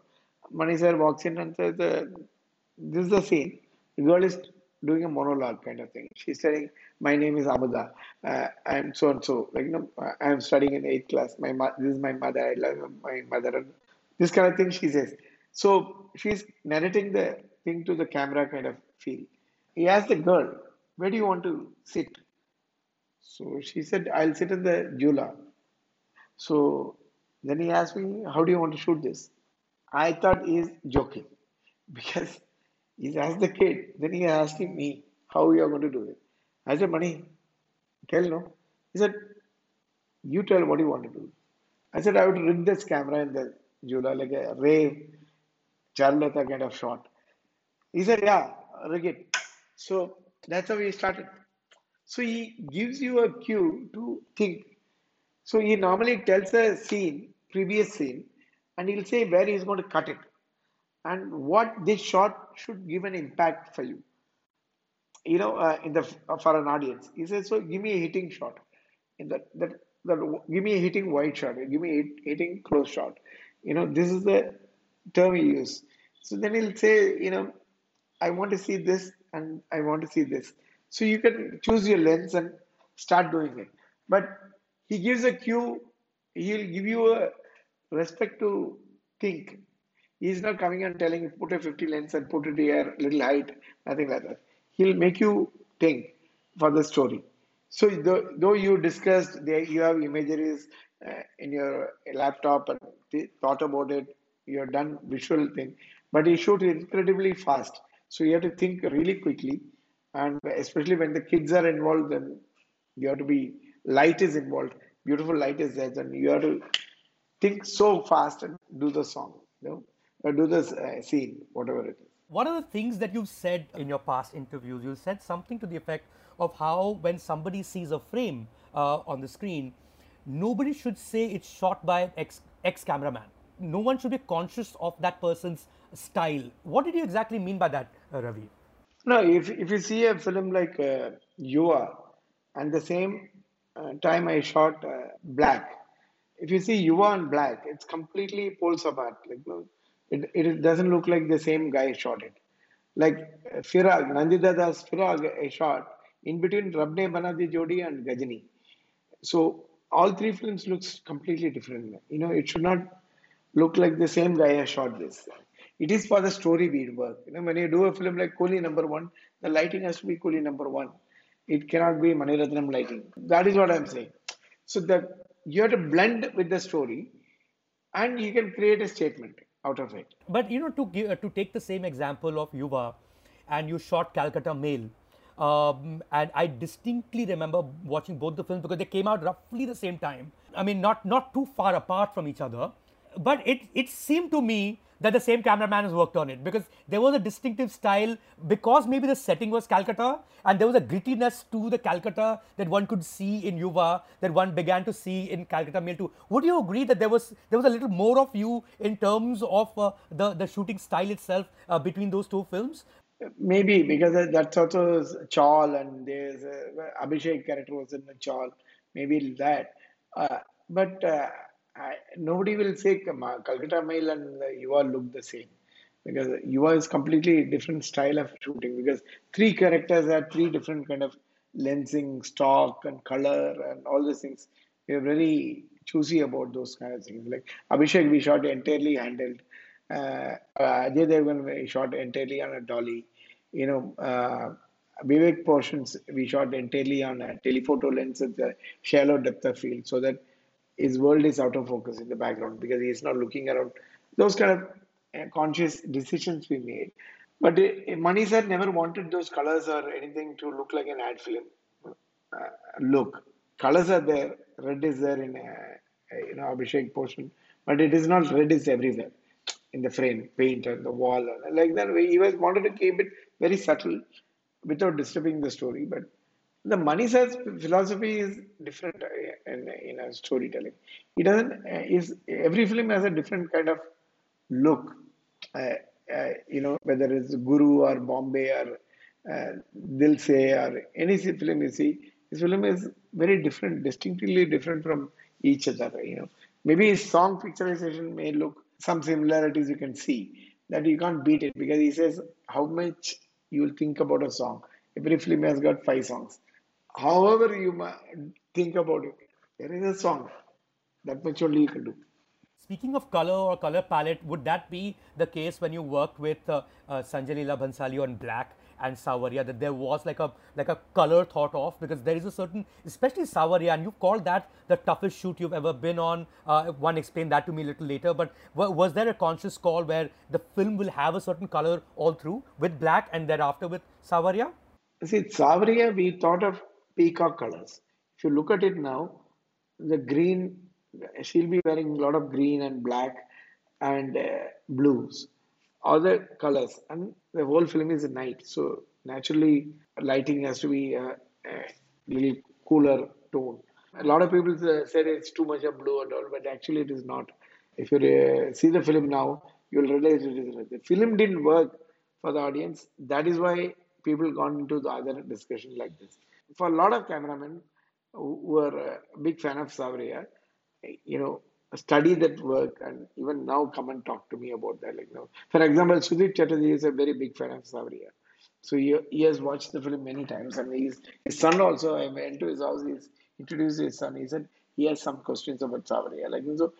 Mani sir walks in and says, uh, "This is the scene. The girl is doing a monologue kind of thing. She's saying, "My name is Amada. Uh, I'm so and so. Like, you know, I'm studying in eighth class. My mo- this is my mother. I love my mother. And this kind of thing she says. So she's narrating the thing to the camera, kind of feel. He asked the girl, "Where do you want to sit?" So she said, "I'll sit in the Jula." So then he asked me, "How do you want to shoot this?" I thought he's joking because He's asked the kid, then he asking me how you are going to do it. I said, Money, tell no. He said, You tell what you want to do. I said, I would rig this camera in the Jula like a Ray Charlotta kind of shot. He said, Yeah, rig it. So that's how we started. So he gives you a cue to think. So he normally tells a scene, previous scene, and he'll say where he's going to cut it and what this shot should give an impact for you. You know uh, in the uh, for an audience. He says so give me a hitting shot. In that that, give me a hitting wide shot. Give me a hitting close shot. You know this is the term he use so then he'll say you know i want to see this and i want to see this. So you can choose your lens and start doing it. But he gives a cue. He'll give you a respect to think. He's not coming and telling you put a 50 lens and put it here, little height, nothing like that. He'll make you think for the story. So though, though you discussed, there you have imageries uh, in your laptop and th- thought about it, you have done visual thing, but he shot incredibly fast. So you have to think really quickly, and especially when the kids are involved, then you have to be light is involved. Beautiful light is there, and you have to think so fast and do the song, you know, do this uh, scene, whatever it is. One of the things that you've said in your past interviews, you said something to the effect of how when somebody sees a frame uh, on the screen, nobody should say it's shot by ex ex cameraman. No one should be conscious of that person's style. What did you exactly mean by that, uh, Ravi? No, if if you see a film like uh, Yuva, and the same uh, time I shot uh, Black, if you see Yuva and Black, it's completely poles apart. Like no, it it doesn't look like the same guy shot it. Like Firaaq, Nandita Das Firaaq, shot in between Rab Ne Bana Di Jodi and Ghajini. So all three films looks completely different. You know, it should not look like the same guy has shot this. It is for the story beat work. You know, when you do a film like Coolie number one, the lighting has to be Coolie number one. It cannot be Mani Ratnam lighting. That is what I'm saying. So that you have to blend with the story, and you can create a statement out of it. But you know, to give, uh, to take the same example of Yuva, and you shot Calcutta Mail, um, and I distinctly remember watching both the films because they came out roughly the same time. I mean, not not too far apart from each other, but it it seemed to me that the same cameraman has worked on it because there was a distinctive style because maybe the setting was Calcutta and there was a grittiness to the Calcutta that one could see in Yuva that one began to see in Calcutta Mail too. Would you agree that there was there was a little more of you in terms of uh, the the shooting style itself uh, between those two films? Maybe because that's also Chawl and there's uh, Abhishek character was in the Chawl. Maybe that. Uh, but uh, I, nobody will say Calcutta Mail and uh, Yuva look the same because Yuva is completely different style of shooting because three characters have three different kind of lensing, stock and color and all these things. We are very choosy about those kind of things. Like Abhishek, we shot entirely handheld. Uh, uh, Ajay Devgan, we shot entirely on a dolly. You know, uh, Vivek portions, we shot entirely on a telephoto lens with a shallow depth of field so that his world is out of focus in the background because he is not looking around. Those kind of uh, conscious decisions we made. But uh, Mani sir never wanted those colors or anything to look like an ad film uh, look. Colors are there. Red is there in you know Abhishek portion, but it is not red is everywhere in the frame, paint and the wall like that. He was wanted to keep it very subtle without disturbing the story. But the money says philosophy is different in, in a storytelling. It doesn't is every film has a different kind of look. Uh, uh, you know whether it's Guru or Bombay or uh, Dil Se or any film you see, this film is very different, distinctly different from each other. You know, maybe song picturization may look some similarities you can see that you can't beat it because he says how much you will think about a song. Every film has got five songs. However, you think about it, there is a song. That much only you can do. Speaking of color or color palette, would that be the case when you worked with uh, uh, Sanjay Leela Bhansali on Black and Saawariya? That there was like a like a color thought of because there is a certain, especially Saawariya, and you've called that the toughest shoot you've ever been on. Uh, one explained that to me a little later. But wa- was there a conscious call where the film will have a certain color all through with Black and thereafter with Saawariya? See, Saawariya, we thought of peacock colors. If you look at it now, the green, she'll be wearing a lot of green and black and uh, blues, other colors, and the whole film is night. So naturally, lighting has to be a, a little cooler tone. A lot of people uh, said it's too much of blue and all, but actually it is not. If you uh, see the film now, you'll realize it is. The film didn't work for the audience. That is why people gone into the other discussion like this. For a lot of cameramen who were a big fan of Saawariya, you know, study that work and even now come and talk to me about that. Like, you know, for example, Sudhir Chatterjee is a very big fan of Saawariya. So he, he has watched the film many times, and he's, his son also. I went to his house. He's introduced his son. He said he has some questions about Saawariya. Like so,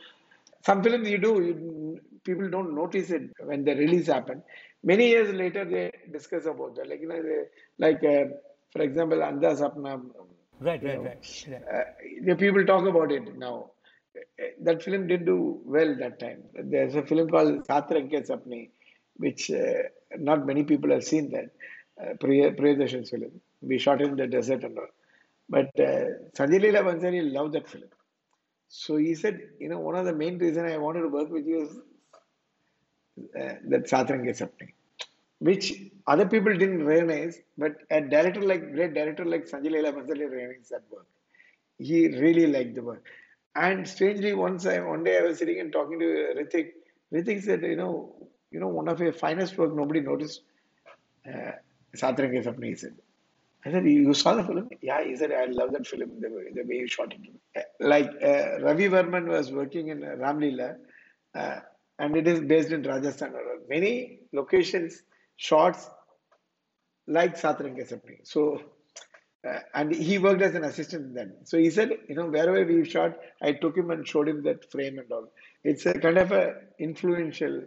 some films you do, you, people don't notice it when the release happened. Many years later, they discuss about that. Like, you know, they, like uh, for example, Andha Sapna. Right, you right, right. right. uh, the people talk about it now. Uh, That film didn't do well that time. There's a film called Sat Rang Ke Sapne, which uh, not many people have seen that. Uh, Priya- Priyadarshan's film. We shot in the desert and all. But uh, Sanjay Leela Bhansali loved that film. So he said, you know, one of the main reason I wanted to work with you is uh, that Sat Rang Ke Sapne, which other people didn't realize, but a director like great director like Sanjay Leela Bhansali recognized that work. He really liked the work. And strangely, once I one day I was sitting and talking to Hrithik. Hrithik said, you know, you know, one of your finest work nobody noticed. Uh, Sat Rang Ke Sapne, he said. I said, you saw the film? Yeah, he said, I love that film, the way, the way you shot it. Uh, Like uh, Ravi Varman was working in Ramlila, uh, and it is based in Rajasthan. Many locations, shots like Sat Rang Ke So, uh, and he worked as an assistant then. So he said, you know, wherever we shot, I took him and showed him that frame and all. It's a kind of a influential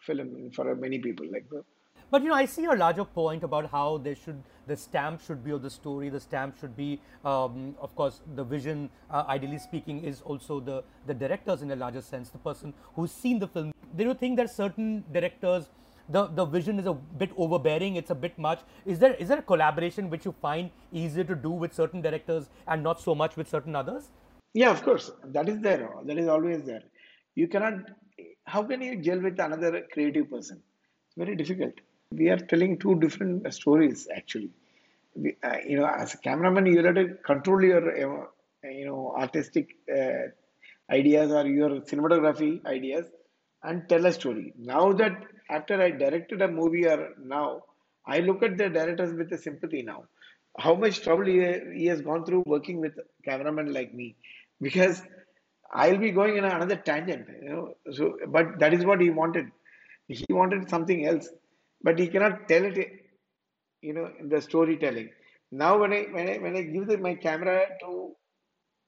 film for many people. Like, that. But you know, I see a larger point about how there should the stamp should be of the story. The stamp should be, um, of course, the vision. Uh, ideally speaking, is also the the directors in a larger sense, the person who's seen the film. They Do you think that certain directors, the the vision is a bit overbearing? It's a bit much. Is there is there a collaboration which you find easier to do with certain directors and not so much with certain others? Yeah, of course. That is there. That is always there. You cannot, how can you gel with another creative person? It's very difficult. We are telling two different stories, actually. We, uh, you know, as a cameraman, you have to control your, uh, you know, artistic uh, ideas or your cinematography ideas and tell a story. Now that after I directed a movie or now, I look at the directors with a sympathy now. How much trouble he, he has gone through working with cameramen like me, because I'll be going in another tangent, you know. So, but that is what he wanted. He wanted something else, but he cannot tell it, you know, in the storytelling. Now, when I when I when I give the, my camera to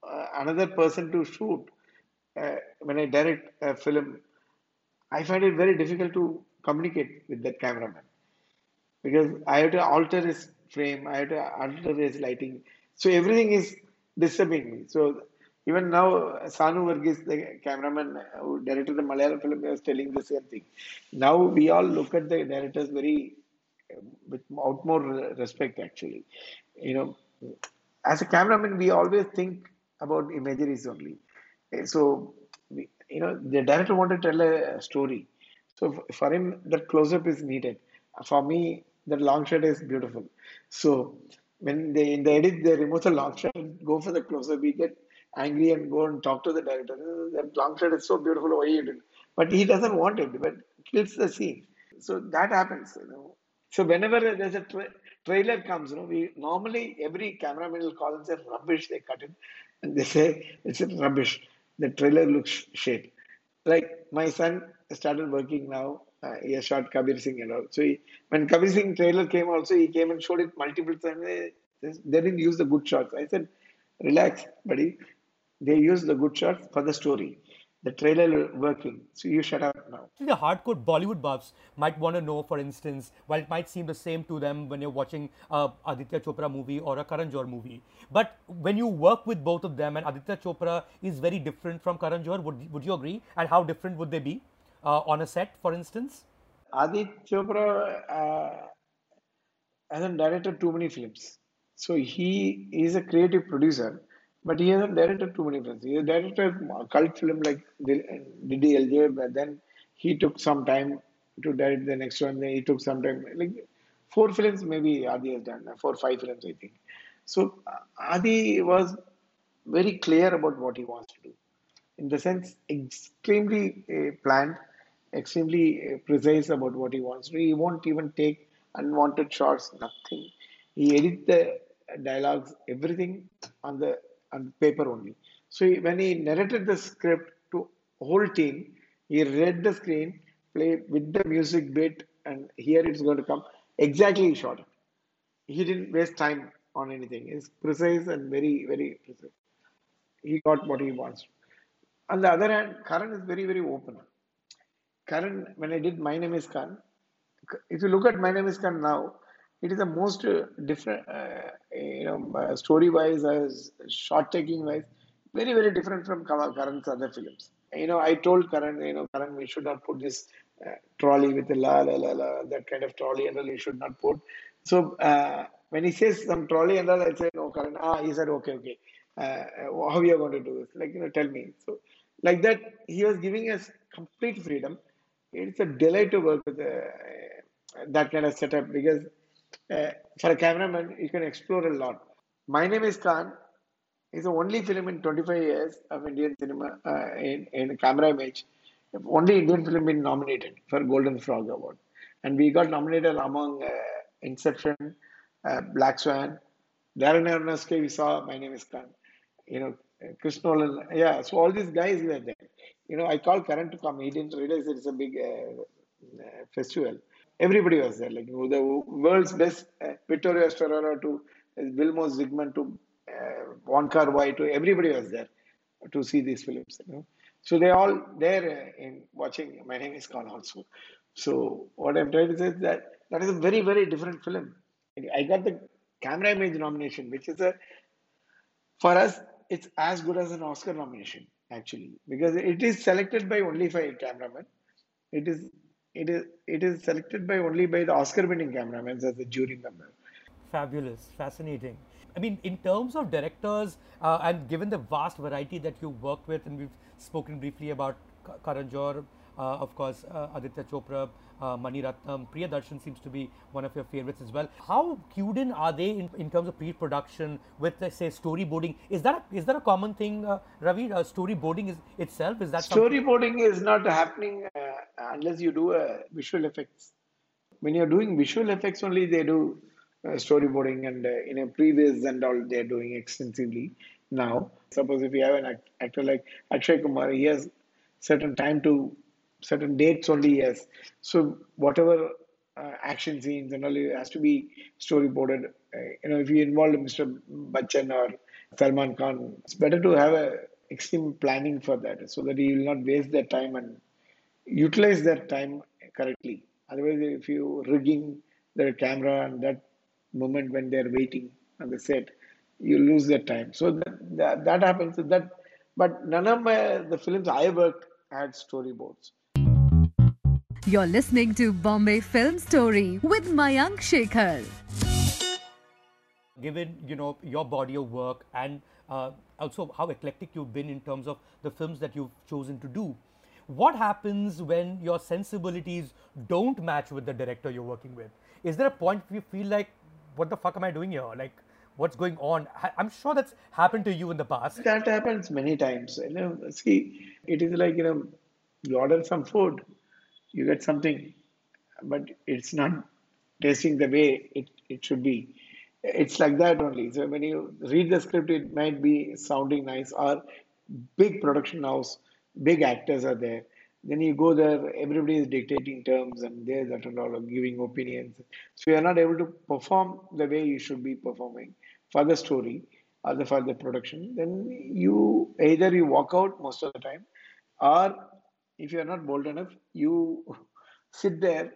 uh, another person to shoot, uh, when I direct a film, I find it very difficult to communicate with that cameraman because I have to alter his frame, I have to alter his lighting. So everything is disturbing me. So even now, Sanu Varghese, the cameraman who directed the Malayalam film, was telling the same thing. Now we all look at the directors very with out more respect. Actually, you know, as a cameraman, we always think about imageries only. So, you know, the director wanted to tell a story. So for him, that close-up is needed. For me, that long shot is beautiful. So when they in the edit they remove the long shot go for the close-up, we get angry and go and talk to the director. "Uh, That long shot is so beautiful. Why you did? But he doesn't want it. But kills the scene. So that happens. You know. So whenever there's a tra- trailer comes, you know, we normally every cameraman will call and say rubbish. They cut it and they say it's a rubbish. The trailer looks shit. Like my son started working now. Uh, he has shot Kabir Singh and all. So he, when Kabir Singh trailer came, also he came and showed it multiple times. They, they didn't use the good shots. I said, relax, buddy. They use the good shots for the story. The trailer working. So you shut up now. The hardcore Bollywood buffs might want to know, for instance, while it might seem the same to them when you're watching a Aditya Chopra movie or a Karan Johar movie, but when you work with both of them, and Aditya Chopra is very different from Karan Johar, would would you agree? And how different would they be uh, on a set, for instance? Aditya Chopra uh, hasn't directed too many films. So he is a creative producer, but he hasn't directed too many films. He has directed a cult film like DDLJ, but then he took some time to direct the next one. Then he took some time, like four films maybe Adi has done, four five films I think. So uh, Adi was very clear about what he wants to do in the sense extremely uh, planned, extremely uh, precise about what he wants to do. He won't even take unwanted shots, nothing. He edit the dialogues, everything on the on paper only. So he, when he narrated the script to whole team, he read the screen, play with the music bit, and here it's going to come. Exactly he. He didn't waste time on anything. It's precise and very, very precise. He got what he wants. On the other hand, Karan is very, very open. Karan, when I did My Name is Khan, if you look at My Name is Khan now, it is the most uh, different, uh, you know, uh, story wise, as shot taking wise, very, very different from Karan- Karan's other films. You know, I told Karan, you know, Karan, we should not put this uh, trolley with the la la la la, that kind of trolley and all, you should not put. So uh, when he says some trolley and all, I said, no, Karan, ah, he said, okay, okay. Uh, how you are going to do this? Like, you know, tell me. So, like that, he was giving us complete freedom. It's a delight to work with that kind of setup because uh, for a cameraman, you can explore a lot. My name is Khan. It's the only film in 25 years of Indian cinema uh, in, in Camerimage. Only Indian film been nominated for Golden Frog Award, and we got nominated among uh, Inception, uh, Black Swan, Darren Aronofsky. We saw My Name Is Khan. You know, Chris Nolan. Yeah, so all these guys were there. You know, I called Karan to come. He didn't realize it's a big uh, uh, festival. Everybody was there, like the world's best uh, Vittorio Storaro to uh, Vilmos Zsigmond to uh, Kar Wai to everybody was there to see these films. You know, so they all there uh, in watching. My name is Khan also. So what I'm trying to say is that that is a very very different film. I got the Camerimage nomination, which is a for us it's as good as an Oscar nomination actually because it is selected by only five cameramen. It is it is it is selected by only by the Oscar winning cameramen as a jury member. Fabulous, fascinating. I mean, in terms of directors, uh, and given the vast variety that you worked with, and we've spoken briefly about Ka- Karan Johar, of course, uh, Aditya Chopra, uh, Mani Ratnam, Priyadarshan seems to be one of your favorites as well. How cued in are they in, in terms of pre-production with, say, storyboarding? Is that a, is that a common thing, uh, Ravi? Uh, storyboarding is itself is that? Storyboarding is not happening uh, unless you do visual effects. When you're doing visual effects only, they do uh, storyboarding and uh, in a previs and all they're doing extensively now. Suppose if you have an act- actor like Akshay Kumar, he has certain time to certain dates only yes. So whatever uh, action scenes and all it has to be storyboarded. Uh, you know, if you involve Mr. Bachchan or Salman Khan, it's better to have a extreme planning for that so that you will not waste their time and utilize that time correctly. Otherwise, if you rigging the camera and that moment when they're waiting on the set, you lose that time. So that that, that happens. That, but none of my the films I worked had storyboards. You're listening to Bombay Film Story with Mayank Shekhar. given you know your body of work and uh, also how eclectic you've been in terms of the films that you've chosen to do what happens when your sensibilities don't match with the director you're working with is there a point where you feel like what the fuck am i doing here like what's going on I- i'm sure that's happened to you in the past That happens many times. You know, see, it is like you know, you order some food, you get something, but it's not tasting the way it, it should be. It's like that only. So when you read the script, it might be sounding nice or big production house, big actors are there. Then you go there, everybody is dictating terms and there's and all of giving opinions. So you're not able to perform the way you should be performing for the story or for the production. Then you either you walk out most of the time, or if you're not bold enough, you sit there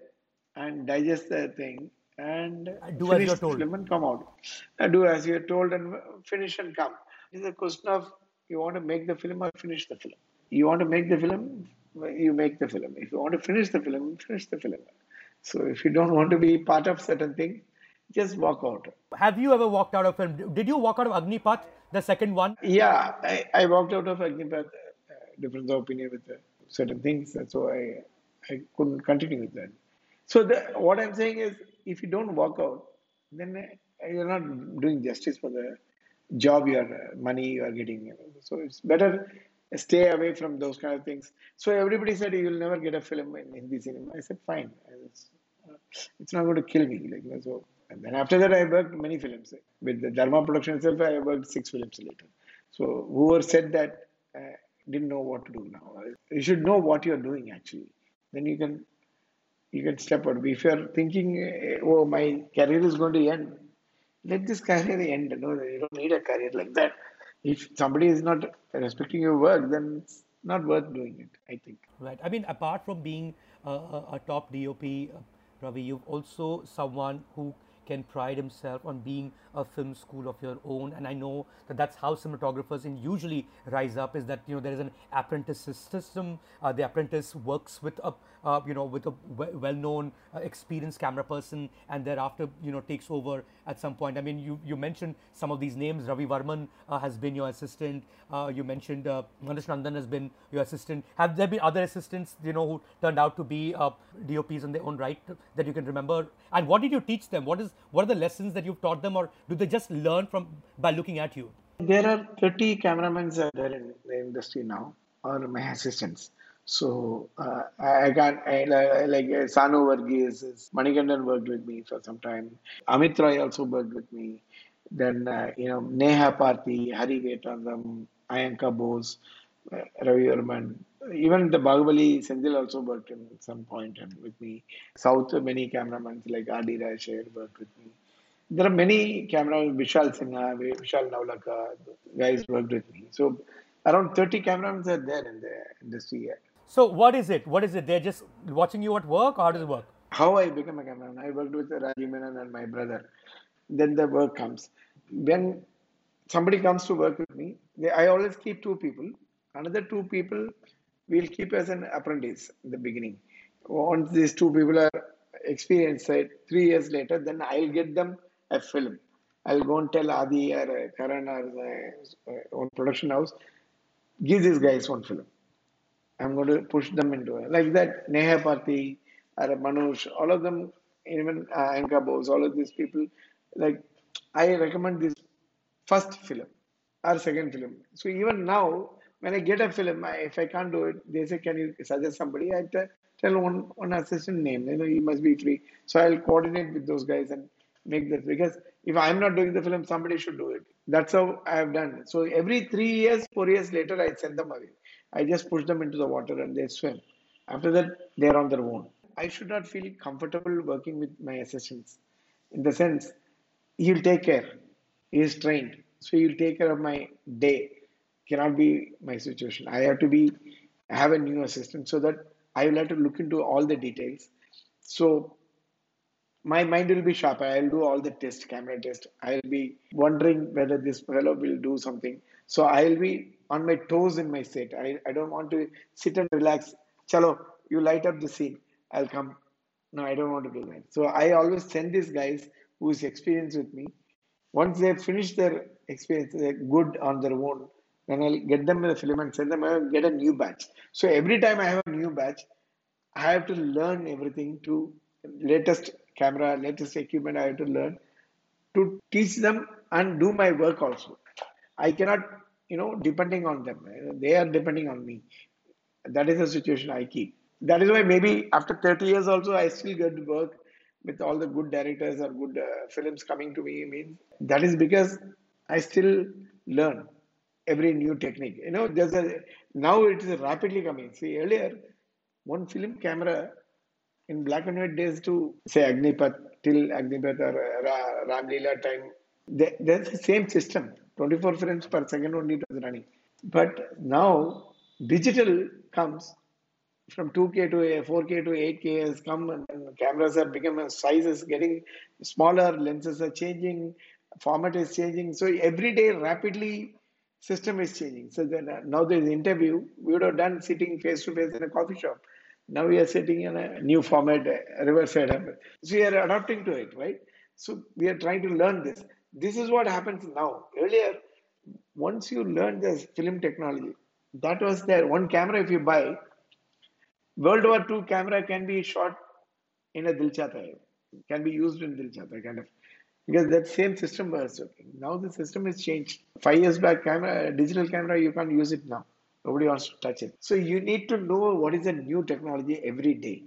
and digest the thing and do as finish you're the told. film and come out. And do as you're told and finish and come. It's a question of you want to make the film or finish the film. You want to make the film, you make the film. If you want to finish the film, finish the film. So if you don't want to be part of certain thing, just walk out. have you ever walked out of film did you walk out of agnipath the second one Yeah, I, I walked out of Agnipath, uh, difference of opinion with uh, certain things, so I I couldn't continue with that. So the, what I'm saying is, if you don't walk out, then you're not doing justice for the job you are uh, money you are getting. So it's better stay away from those kind of things. So everybody said you will never get a film in Hindi cinema. I said fine. It's, uh, it's not going to kill me. Like you know, so. And then after that, I worked many films. With the Dharma production itself, I worked six films later. So whoever said that uh, didn't know what to do now. You should know what you're doing actually. Then you can you can step out. If you're thinking, uh, oh, my career is going to end, let this career end. No, you don't need a career like that. If somebody is not respecting your work, then it's not worth doing it. I think. Right. I mean, apart from being a, a, a top DOP, uh, Ravi, you've also someone who can pride himself on being a film school of your own. And i know that that's how cinematographers in usually rise up is that you know there is an apprentice system. Uh, the apprentice works with a uh, you know with a well-known uh, experienced camera person and thereafter you know takes over at some point. I mean you you mentioned some of these names. Ravi varman uh, has been your assistant. Uh, you mentioned uh, Manush Nandan has been your assistant. Have there been other assistants you know who turned out to be uh, DOPs in their own right that you can remember? And what did you teach them? What is what are the lessons that you've taught them or do they just learn from by looking at you there are 30 cameramen there in the industry now or my assistants so uh, I can't I, like uh, Sanu Varghese, Manikandan worked with me for some time. Amit Roy also worked with me. Then uh, you know Neha Parti, Hari Vedantam, Ayananka Bose, uh, Ravi Varman. Even the Bahubali Senthil also worked in some point and with me. South many cameramen like R.D. Rasher worked with me. There are many cameramen, Vishal Sinha, Vishal Navlaka, guys worked with me. So around 30 cameramen are there in the industry. So what is it? What is it? They're just watching you at work, or how does it work? How I became a cameraman? I worked with Rajiv Menon and my brother. Then the work comes. When somebody comes to work with me, they, I always keep two people. Another two people we'll keep as an apprentice in the beginning. Once these two people are experienced, three years later, then I'll get them a film. I'll go and tell Adi or Karan or uh, own production house, give these guys one film. I'm going to push them into it. Like that, Neha Parti, or Manush, all of them, even uh, Anka Bose, all of these people, like I recommend this first film or second film. So even now, when I get a film, I, if I can't do it, they say, "Can you suggest somebody?" I tell one one assistant name. You know, he must be free. So I'll coordinate with those guys and make this because if I'm not doing the film, somebody should do it. That's how I have done. So every three years, four years later, I send them away. I just push them into the water and they swim. After that, they're on their own. I should not feel comfortable working with my assistants in the sense he'll take care. He is trained. So he'll take care of my day. Cannot be my situation. I have to be have a new assistant so that I will have to look into all the details. So my mind will be sharp. I'll do all the test, camera test. I'll be wondering whether this fellow will do something. So I'll be on my toes in my set. I, I don't want to sit and relax. Chalo, you light up the scene. I'll come. No, I don't want to do that. So I always send these guys who's experienced with me. Once they finish their experience, they're good on their own. Then I'll get them the film and send them. I'll get a new batch. So every time I have a new batch, I have to learn everything to latest camera, latest equipment. I have to learn to teach them and do my work also. I cannot you know, depending on them. They are depending on me. That is the situation I keep. That is why maybe after 30 years also I still get to work with all the good directors or good uh, films coming to me. I mean, that is because I still learn every new technique. You know, there's a now it is rapidly coming. See, earlier one film camera in black and white days to say Agnipath till Agnipath or uh, Ram Leela time, there's the same system 24 frames per second only it was running. But now digital comes from 2K to 4K to 8K has come and cameras are becoming sizes getting smaller, lenses are changing, format is changing. So every day rapidly system is changing. So then uh, now there's interview. We would have done sitting face to face in a coffee shop. Now we are sitting in a new format, uh, reverse side. So we are adapting to it, right? So we are trying to learn this. This is what happens now. Earlier, once you learn this film technology, that was there. One camera, if you buy, World War II camera can be shot in a Dil Chahta can be used in Dil Chahta kind of. Because that same system was working. Now the system has changed. Five years back, camera, digital camera, you can't use it now. Nobody wants to touch it. So you need to know what is the new technology every day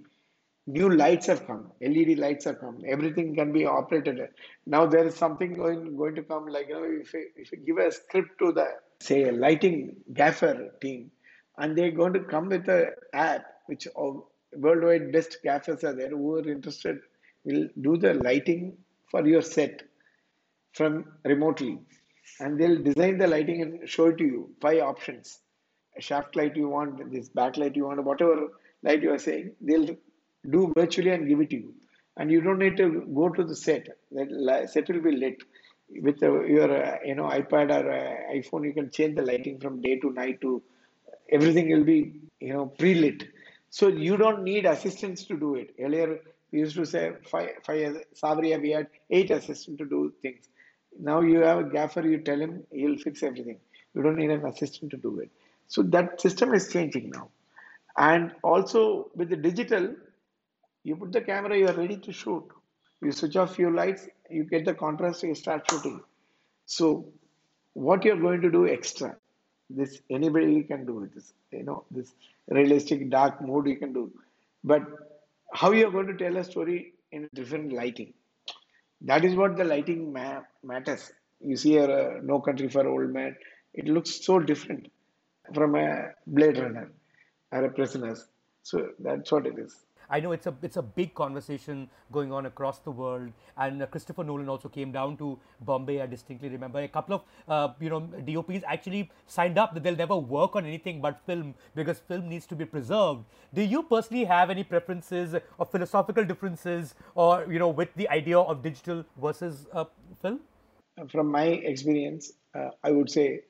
new lights have come led lights have come everything can be operated now there is something going going to come like you know if you, if you give a script to the say a lighting gaffer team and they're going to come with a app which worldwide best gaffers are there who are interested will do the lighting for your set from remotely and they'll design the lighting and show it to you five options A shaft light you want, this backlight you want, whatever light you are saying, they'll do virtually and give it to you. And you don't need to go to the set. that set will be lit with your uh, you know iPad or uh, iPhone. You can change the lighting from day to night to everything will be you know pre-lit. So you don't need assistance to do it. Earlier we used to say five, five Saawariya, we had eight assistants to do things. Now you have a gaffer, you tell him, he'll fix everything. You don't need an assistant to do it. So that system is changing now. And also with the digital, you put the camera, you are ready to shoot. You switch off your lights, you get the contrast, you start shooting. So what you're going to do extra, this anybody can do this, you know, this realistic dark mode you can do. But how you're going to tell a story in different lighting. That is what the lighting ma- matters. You see a uh, No Country for Old Men, it looks so different from a Blade Runner or a Prisoners. So that's what it is. I know it's a it's a big conversation going on across the world, and uh, Christopher Nolan also came down to Bombay. I distinctly remember a couple of uh, you know DOPs actually signed up that they'll never work on anything but film because film needs to be preserved. Do you personally have any preferences or philosophical differences, or you know, with the idea of digital versus uh, film? From my experience, uh, I would say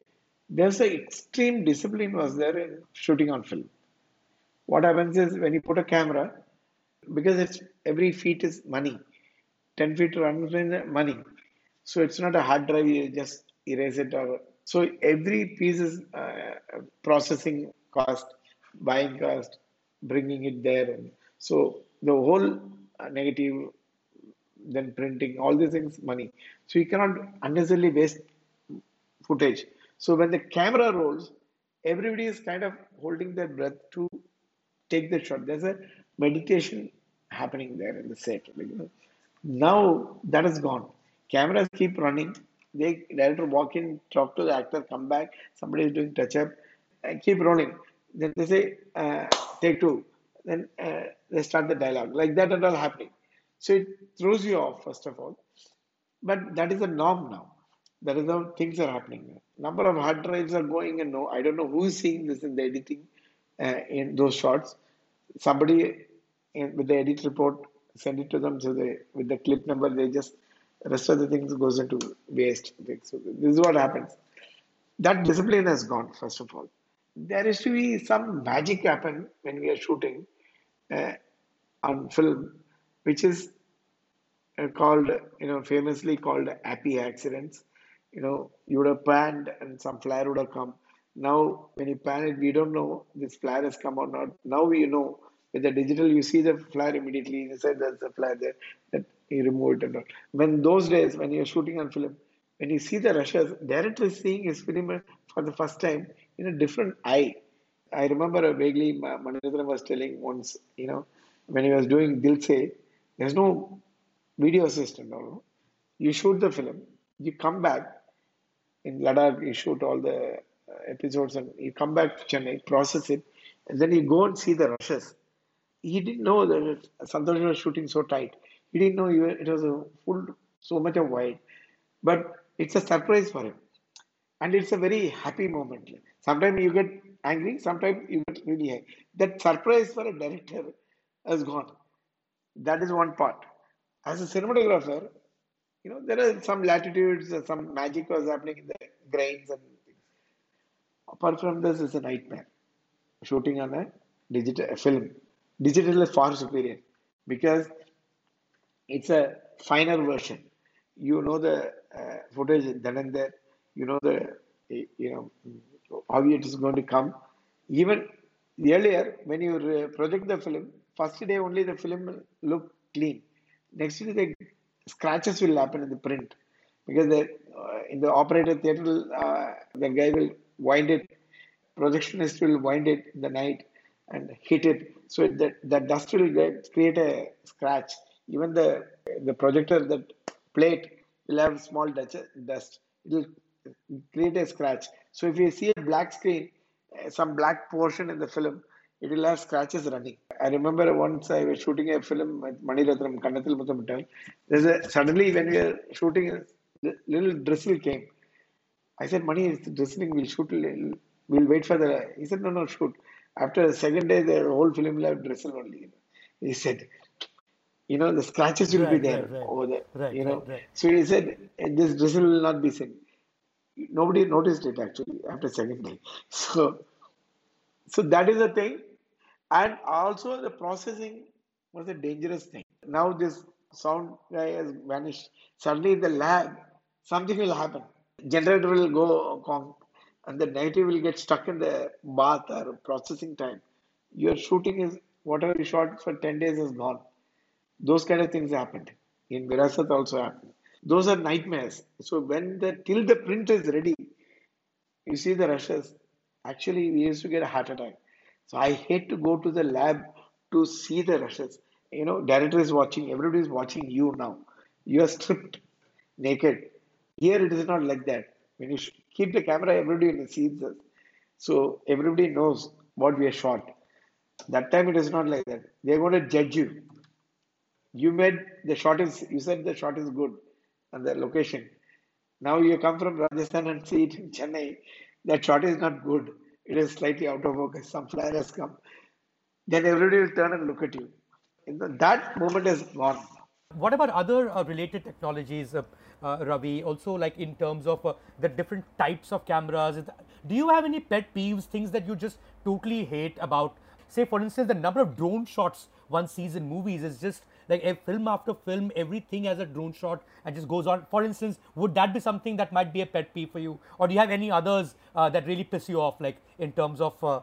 there's an extreme discipline was there in shooting on film. What happens is when you put a camera, because it's every feet is money. 10 feet run money. So it's not a hard drive you just erase it or so every piece is uh, processing cost buying cost bringing it there. And so the whole uh, negative then printing all these things money. So you cannot unnecessarily waste footage. So when the camera rolls everybody is kind of holding their breath to take the shot. There's a meditation happening there in the set. Now that is gone. Cameras keep running. They director walk in, talk to the actor, come back. Somebody is doing touch up, and keep rolling. Then they say uh, take two. Then uh, they start the dialogue like that and all happening. So it throws you off first of all. But that is the norm now. That is how things are happening. Number of hard drives are going and no, I don't know who is seeing this in the editing uh, in those shots somebody in, with the edit report, send it to them. So they with the clip number, they just rest of the things goes into waste. So this is what happens. That discipline has gone. First of all, there is to be some magic happen when we are shooting uh, on film, which is uh, called you know famously called happy accidents. You know, you would have panned and some flare would have come. Now, when you pan it, we don't know this flare has come or not. Now we know with the digital, you see the flare immediately. You say there's a flare there that you remove it and all. When those days, when you're shooting on film, when you see the rushes, director is seeing his film for the first time in a different eye. I remember vaguely Mani was telling once, you know, when he was doing Dil Se, there's no video assistant. No, you shoot the film, you come back in Ladakh, you shoot all the Uh, episodes, and you come back to Chennai, process it, and then you go and see the rushes he didn't know that Santosh was shooting so tight. He didn't know it was a full, so much of wide. But it's a surprise for him. And it's a very happy moment. Sometimes you get angry, sometimes you get really angry. That surprise for a director has gone. That is one part. As a cinematographer, you know, there are some latitudes, some magic was happening in the grains and. Apart from this, it's a nightmare. Shooting on a digital film Digital is far superior because it's a finer version. You know the uh, footage then and there. You know the you know how it is going to come. Even earlier, when you project the film, first day only the film will look clean. Next day the scratches will happen in the print because the uh, in the operator theater uh, the guy will wind it, projectionist will wind it in the night and hit it. So that the dust will get, create a scratch. Even the the projector that plate will have small dust it will create a scratch. So if you see a black screen uh, some black portion in the film it will have scratches running. I remember once i was shooting a film with mani ratnam kannathil muthamittal there's a suddenly when we were shooting a little drizzle came i said Mani is drizzling we'll shoot We'll wait for the. He said, no, no, shoot. After the second day, the whole film will have drizzle only. He said, you know, the scratches will be there right, right. over there. Right, You know, right, right. so he said, this drizzle will not be seen. Nobody noticed it actually after second day. So, so that is the thing. And also the processing was a dangerous thing. Now this sound guy has vanished. Suddenly in the lab, something will happen. Generator will go and the negative will get stuck in the bath or processing time. Your shooting is whatever you shot for 10 days is gone. Those kind of things happened. In Virasat also happened. Those are nightmares. So when the till the print is ready, you see the rushes. Actually, we used to get a heart attack. So I hate to go to the lab to see the rushes. You know, director is watching, everybody is watching you now. You are stripped naked. Here it is not like that. When you keep the camera, everybody sees us. So everybody knows what we are shot. That time it is not like that. They are going to judge you. You made the shot is you said the shot is good and the location. Now you come from Rajasthan and see it in Chennai. That shot is not good. It is slightly out of focus. Some flare has come. Then everybody will turn and look at you. That moment is gone. What about other uh, related technologies, uh, Ravi? Also, like in terms of uh, the different types of cameras. Do you have any pet peeves, things that you just totally hate about? Say, for instance, the number of drone shots one sees in movies is just like a film after film, everything has a drone shot and just goes on. For instance, would that be something that might be a pet peeve for you, or do you have any others uh, that really piss you off, like in terms of uh,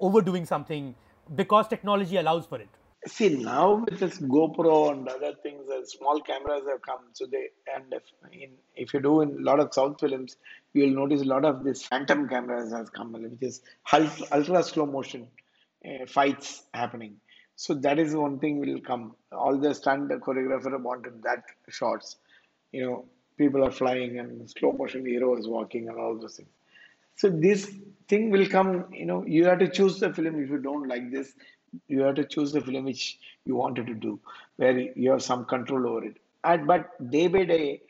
overdoing something because technology allows for it? See now with this GoPro and other things, uh, small cameras have come. So they and if in if you do in a lot of South films, you will notice a lot of this phantom cameras has come, which is ultra, ultra slow motion uh, fights happening. So that is one thing will come. All the stunt choreographer wanted that shots. You know, people are flying and slow motion hero is walking and all those things. So this thing will come, you know, you have to choose the film if you don't like this. You have to choose the film which you wanted to do, where you have some control over it. And but day by day,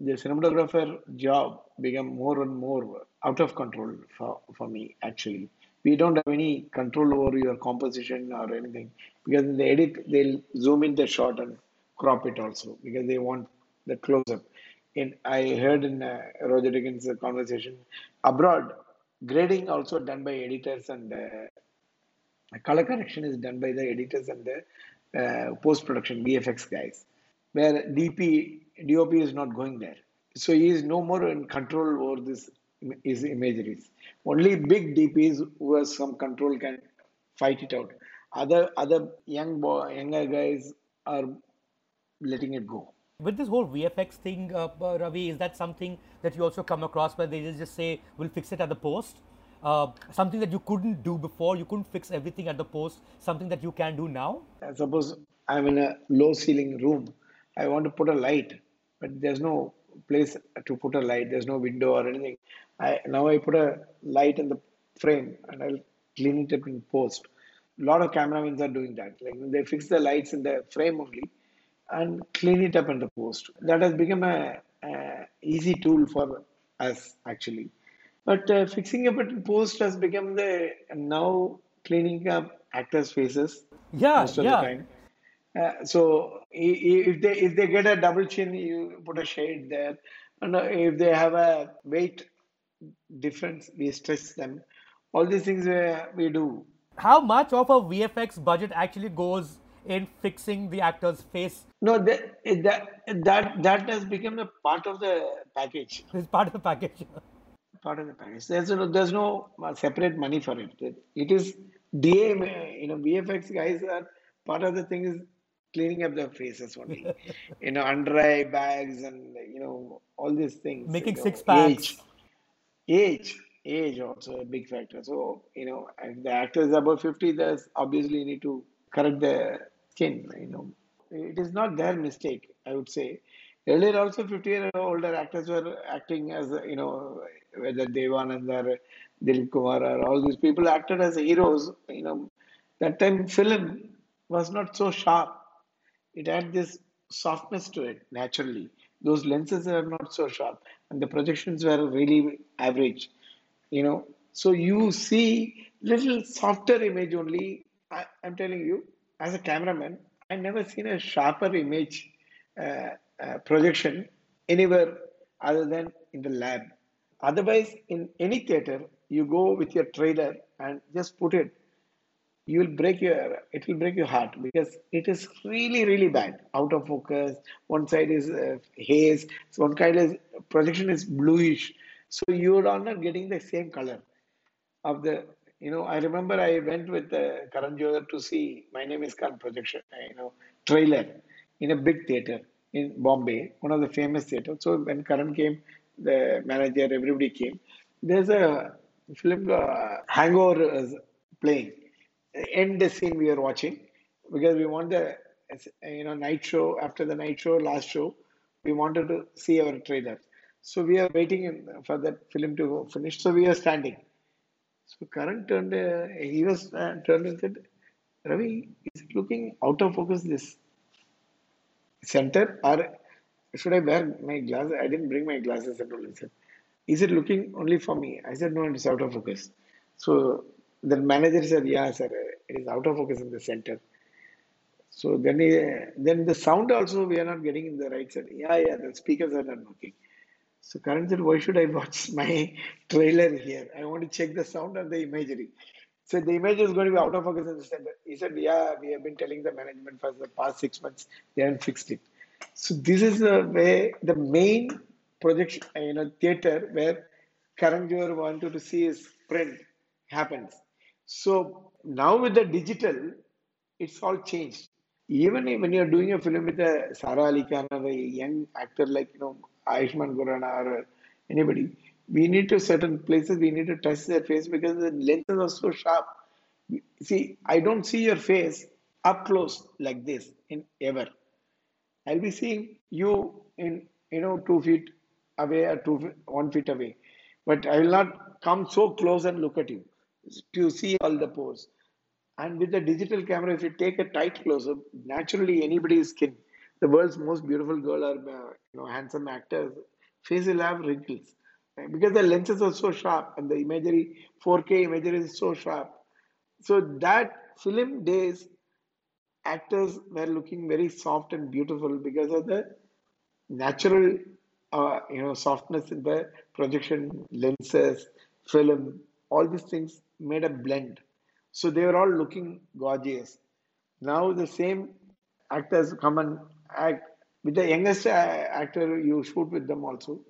the cinematographer job became more and more out of control for, for me actually. We don't have any control over your composition or anything because in the edit they'll zoom in the shot and crop it also because they want the close up. In I heard in uh, Roger Deakins' conversation abroad, grading also done by editors and uh, color correction is done by the editors and the uh, post production VFX guys, where DP DOP is not going there. So he is no more in control over this his imageries. Only big DPs who has some control can fight it out. Other other young boy younger guys are letting it go. With this whole VFX thing, uh, Ravi, is that something that you also come across where they just say, we'll fix it at the post? Uh, something that you couldn't do before, you couldn't fix everything at the post, something that you can do now? Uh, suppose I'm in a low ceiling room, I want to put a light, but there's no place to put a light. There's no window or anything. I now I put a light in the frame and I'll clean it up in post. A lot of cameramen are doing that. Like they fix the lights in the frame only and clean it up in the post. That has become a, a easy tool for us actually. But uh, fixing up in post has become the now cleaning up actors' faces Yeah, most of yeah. the time. Uh, so if they if they get a double chin, you put a shade there, and uh, if they have a weight difference, we stress them. All these things uh, we do. How much of a VFX budget actually goes in fixing the actor's face No, that that that that has become a part of the package. It's part of the package? Part of the package. There's no there's no uh, separate money for it. It it is DA. You know, VFX guys are part of the thing is cleaning up their faces only. you know, under eye bags and you know all these things. Making you know, six packs. Age, age, age also a big factor. So you know, if the actor is above fifty, there's obviously you need to correct the skin. You know, it is not their mistake. I would say. Earlier, also 50 year older actors were acting as, you know, whether Devanand or Dilip Kumar or all these people acted as heroes. You know, that time film was not so sharp. It had this softness to it naturally. Those lenses are not so sharp, and the projections were really average. You know, So you see little softer image only. I, I'm telling you, as a cameraman, I never seen a sharper image uh, uh, projection anywhere other than in the lab. Otherwise, in any theater, you go with your trailer and just put it you will break your it will break your heart because it is really really bad. Out of focus one side is uh, haze so one kind is projection is bluish. So you are not getting the same color of the you know i remember i went with uh, karan johar to see my name is Khan projection uh, you know trailer in a big theater in bombay one of the famous theaters so when karan came the manager everybody came. There's a film uh, hangover is playing. End the scene we are watching because we want the you know night show after the night show last show we wanted to see our trailer. So we are waiting in, for that film to finish. So we are standing. So Karan turned uh, he was uh, turned and said Ravi is it looking out of focus this center or should I wear my glasses I didn't bring my glasses and all he said is it looking only for me I said no it's out of focus so the manager said, "Yeah, sir, it is out of focus in the center." So then, he, then the sound also we are not getting in the right side. Yeah, yeah, the speakers are not working. So Karan said, "Why should I watch my trailer here? I want to check the sound and the imagery." So the image is going to be out of focus in the center. He said, "Yeah, we have been telling the management for the past six months. They haven't fixed it." So this is the way the main projection, uh, you know, theater where Karan Johar wanted to see his print happens. So now with the digital, it's all changed. Even when you're doing a film with a Sara Ali Khan or a young actor like you know Ayushmann Khurrana or anybody, we need to certain places we need to touch their face because the lenses are so sharp. See, I don't see your face up close like this in ever. I'll be seeing you in you know two feet away or two one feet away, but I will not come so close and look at you to see all the pores. And with the digital camera, if you take a tight close-up, naturally anybody's skin, the world's most beautiful girl or uh, you know handsome actors, face will have wrinkles because the lenses are so sharp and the imagery, 4K imagery is so sharp. So that film days, actors were looking very soft and beautiful because of the natural, uh, you know, softness in the projection lenses, film, all these things made a blend. So they were all looking gorgeous. Now the same actors come and act with the youngest actor you shoot with them also.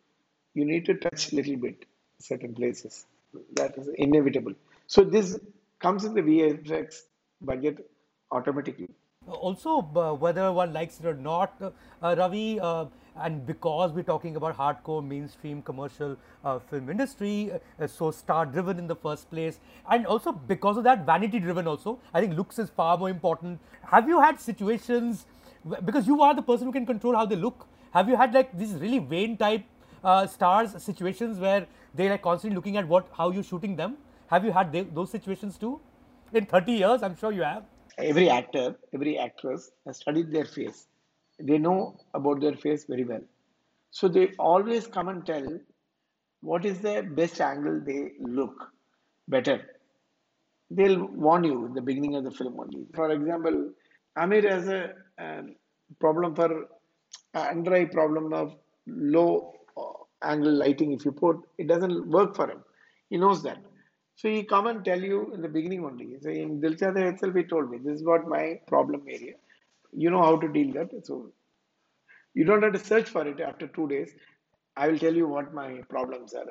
You need to touch a little bit certain places. That is inevitable. So this comes in the VFX budget automatically. Also, whether one likes it or not, uh, Ravi, uh, and because we're talking about hardcore mainstream commercial uh, film industry uh, so star driven in the first place and also because of that vanity driven also i think looks is far more important. Have you had situations because you are the person who can control how they look. Have you had like these really vain type uh, stars situations where they like constantly looking at what how you're shooting them? Have you had they, those situations too? In 30 years i'm sure you have every actor every actress has studied their face they know about their face very well. So they always come and tell what is the best angle they look better. They'll warn you in the beginning of the film only. For example, Aamir has a um, problem for uh, under eye problem of low uh, angle lighting. If you put, it doesn't work for him. He knows that. So he come and tell you in the beginning only. So in Dil Chahta itself, he told me this is what my problem area you know how to deal that. So you don't have to search for it after two days. I will tell you what my problems are.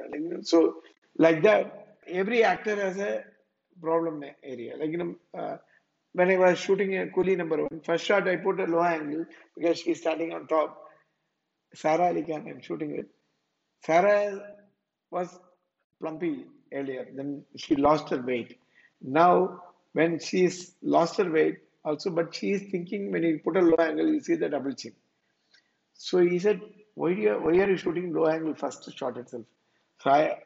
So like that, every actor has a problem area. Like you know, uh, when I was shooting a Coolie number one, first shot I put a low angle because she's standing on top. Sara Ali Khan I'm shooting with. Sara was plumpy earlier, then she lost her weight. Now, when she's lost her weight, also, but she is thinking when you put a low angle, you see the double chin. So he said, why, do you, why are you shooting low angle first shot itself? So I,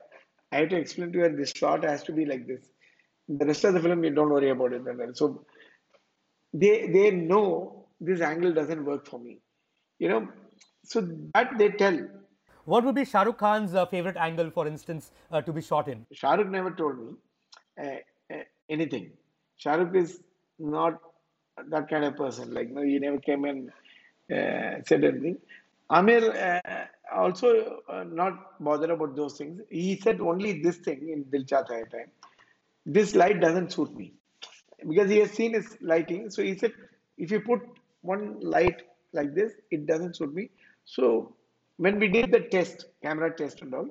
I had to explain to her this shot has to be like this. The rest of the film, you don't worry about it. So they they know this angle doesn't work for me. You know, so that they tell. What would be Shah Rukh Khan's uh, favorite angle, for instance, uh, to be shot in? Shah Rukh never told me uh, uh, anything. Shah Rukh is not that kind of person. Like, no, he never came and uh, said anything. Aamir also not bothered about those things. He said only this thing in Dil Hai time. This light doesn't suit me because he has seen his lighting. So he said, if you put one light like this, it doesn't suit me. So when we did the test, camera test and all,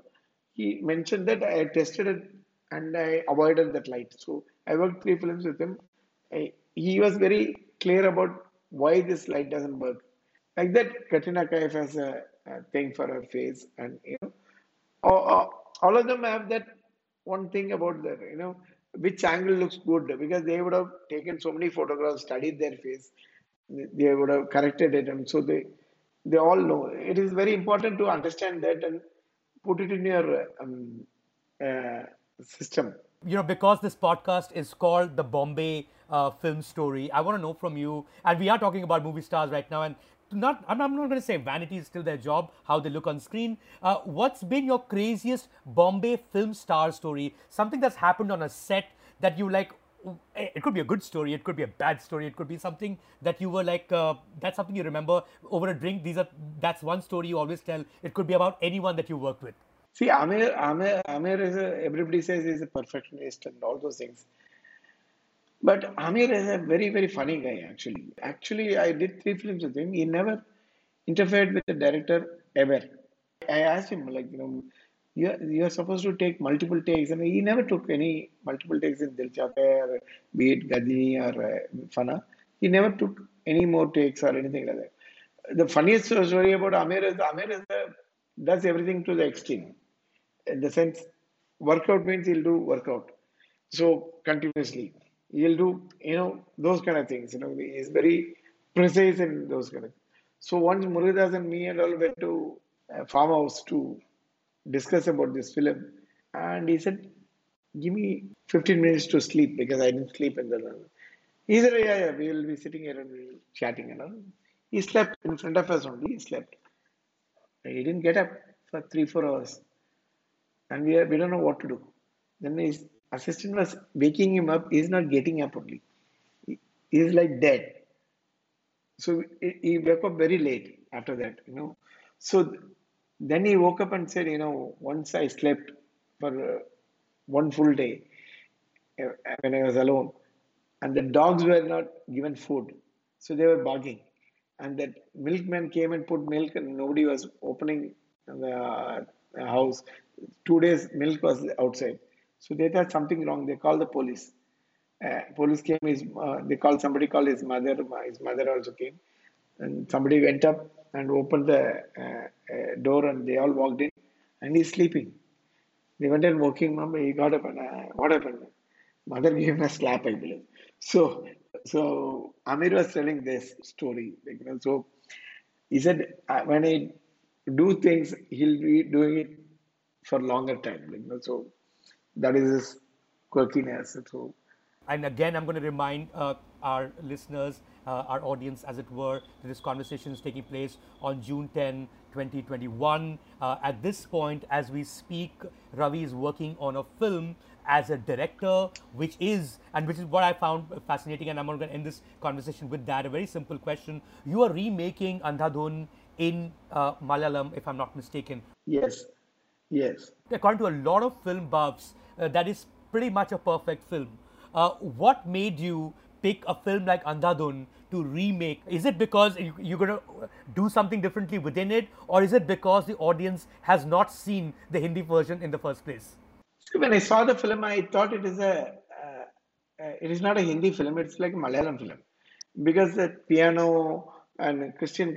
he mentioned that I tested it and I avoided that light. So I worked three films with him. I, he was very clear about why this light doesn't work. Like that, Katrina Kaif has a, a thing for her face, and you know, all, all of them have that one thing about that, you know, which angle looks good because they would have taken so many photographs, studied their face, they would have corrected it, and so they they all know. It is very important to understand that and put it in your um, uh, system. You know, because this podcast is called the Bombay uh, Film Story, I want to know from you, and we are talking about movie stars right now, and not I'm not going to say vanity is still their job, how they look on screen. Uh, what's been your craziest Bombay film star story? Something that's happened on a set that you like. It could be a good story, it could be a bad story, it could be something that you were like. Uh, that's something you remember over a drink. These are that's one story you always tell. It could be about anyone that you worked with. See, Aamir, Aamir, Aamir is a, everybody says he's a perfectionist and all those things. But Aamir is a very, very funny guy, actually. Actually, I did three films with him. He never interfered with the director ever. I asked him, like, you know, you're, you're supposed to take multiple takes, and he never took any multiple takes in Dil Chahta or be it Ghajini or uh, Fanaa. He never took any more takes or anything like that. The funniest story about Aamir is Aamir is the, does everything to the extreme. In the sense, workout means he'll do workout. So continuously he'll do you know those kind of things you know he's very precise in those kind of Things. so once Murugadoss and me and all went to a farmhouse to discuss about this film and he said give me 15 minutes to sleep because I didn't sleep in the. He said, yeah, yeah, we will be sitting here and we'll chatting and. He slept in front of us only. He slept. He didn't get up for three, four hours. And we, we don't know what to do. Then his assistant was waking him up. He's not getting up only. He, he's like dead. So he woke up very late after that, you know. So then he woke up and said, you know, once I slept for uh, one full day uh, when I was alone, and the dogs were not given food, so they were barking. And that milkman came and put milk, and nobody was opening the uh, house. Two days, milk was outside. So they thought something wrong. They called the police. Uh, police came. His, uh, they called somebody. Called his mother. His mother also came, and somebody went up and opened the uh, uh door, and they all walked in, and he's sleeping. They went and woke him up. He got up and uh, what happened? Mother gave him a slap, I believe. So, so Aamir was telling this story. Like, you know, so he said uh, when I do things, he'll be doing it for longer time. Like, you know, so that is his quirkiness. So, and again, I'm going to remind uh, our listeners, our audience, as it were, that this conversation is taking place on June 10, 2021. Uh, at this point, as we speak, Ravi is working on a film as a director, which is, and which is what I found fascinating, and I'm going to end this conversation with that. A very simple question. You are remaking Andhadhun in uh, Malayalam, if I'm not mistaken. Yes, yes. According to a lot of film buffs, uh, that is pretty much a perfect film. Uh, what made you pick a film like Andhadhun to remake? Is it because you're going to do something differently within it, or is it because the audience has not seen the Hindi version in the first place? When I saw the film, I thought it is a uh, uh, it is not a Hindi film; it's like a Malayalam film because the piano and Christian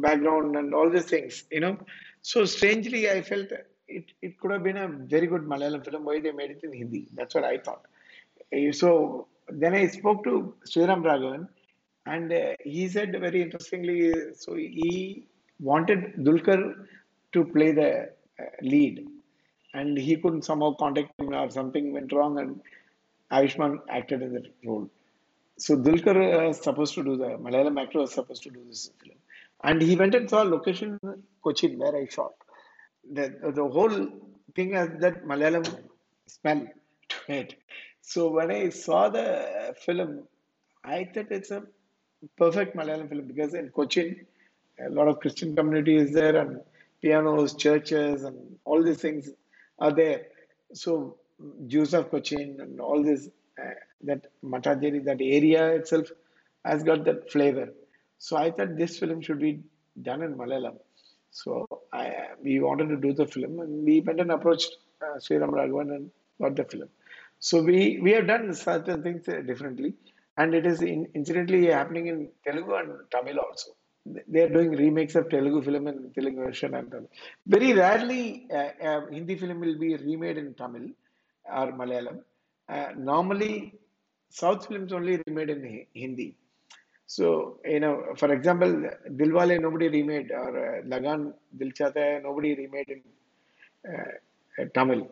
background and all these things, you know. So strangely, I felt it, it could have been a very good Malayalam film. Why they made it in Hindi? That's what I thought. So then I spoke to Sriram Raghavan, and uh, he said very interestingly. So he wanted Dulquer to play the uh, lead, and he couldn't somehow contact him, or something went wrong, and Ayushmann acted in the role. So Dulquer was supposed to do the Malayalam actor was supposed to do this film, and he went and saw a location in Cochin where I shot the, the whole thing has that Malayalam smell to it. So when I saw the film, I thought it's a perfect Malayalam film because in Cochin, a lot of Christian community is there and pianos, churches, and all these things are there. So Jews of Cochin and all this, uh, that Mattancherry, that area itself has got that flavor. So I thought this film should be done in Malayalam. So I, we wanted to do the film and we went and approached uh, Sriram Raghavan and got the film. So we, we have done certain things uh, differently and it is in, incidentally happening in Telugu and Tamil also. They are doing remakes of Telugu film in Telugu version and Tamil. Very rarely uh, uh, Hindi film will be remade in Tamil or Malayalam. Uh, normally, South films only remade in Hindi. So, you know, for example, Dilwale nobody remade or uh, Lagaan Dil Chahta nobody remade in uh, Tamil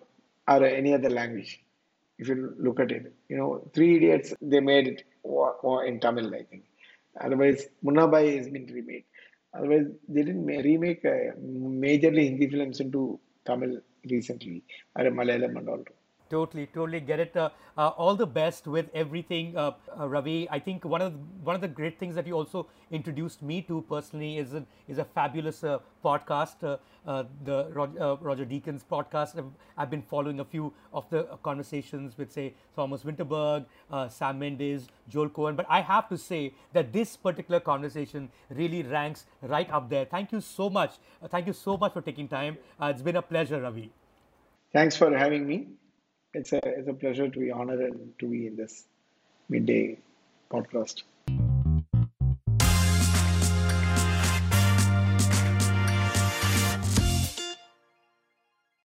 or any other language. If you look at it, you know, Three Idiots they made it in Tamil, I think. Otherwise, Munna Bhai has been remade. Otherwise, they didn't remake uh, majorly Hindi films into Tamil recently, or Malayalam and all. Totally, totally get it. Uh, uh, all the best with everything, uh, uh Ravi. I think one of the, one of the great things that you also introduced me to personally is a, is a fabulous uh, podcast, uh, the Roger, Roger, Deakins podcast. I've, I've, been following a few of the conversations with, say, Thomas Vinterberg, Sam Mendes, Joel Coen. But I have to say that this particular conversation really ranks right up there. Thank you so much. thank you so much for taking time. it's been a pleasure, Ravi. Thanks for having me it's a it's a pleasure to be honored and to be in this midday podcast.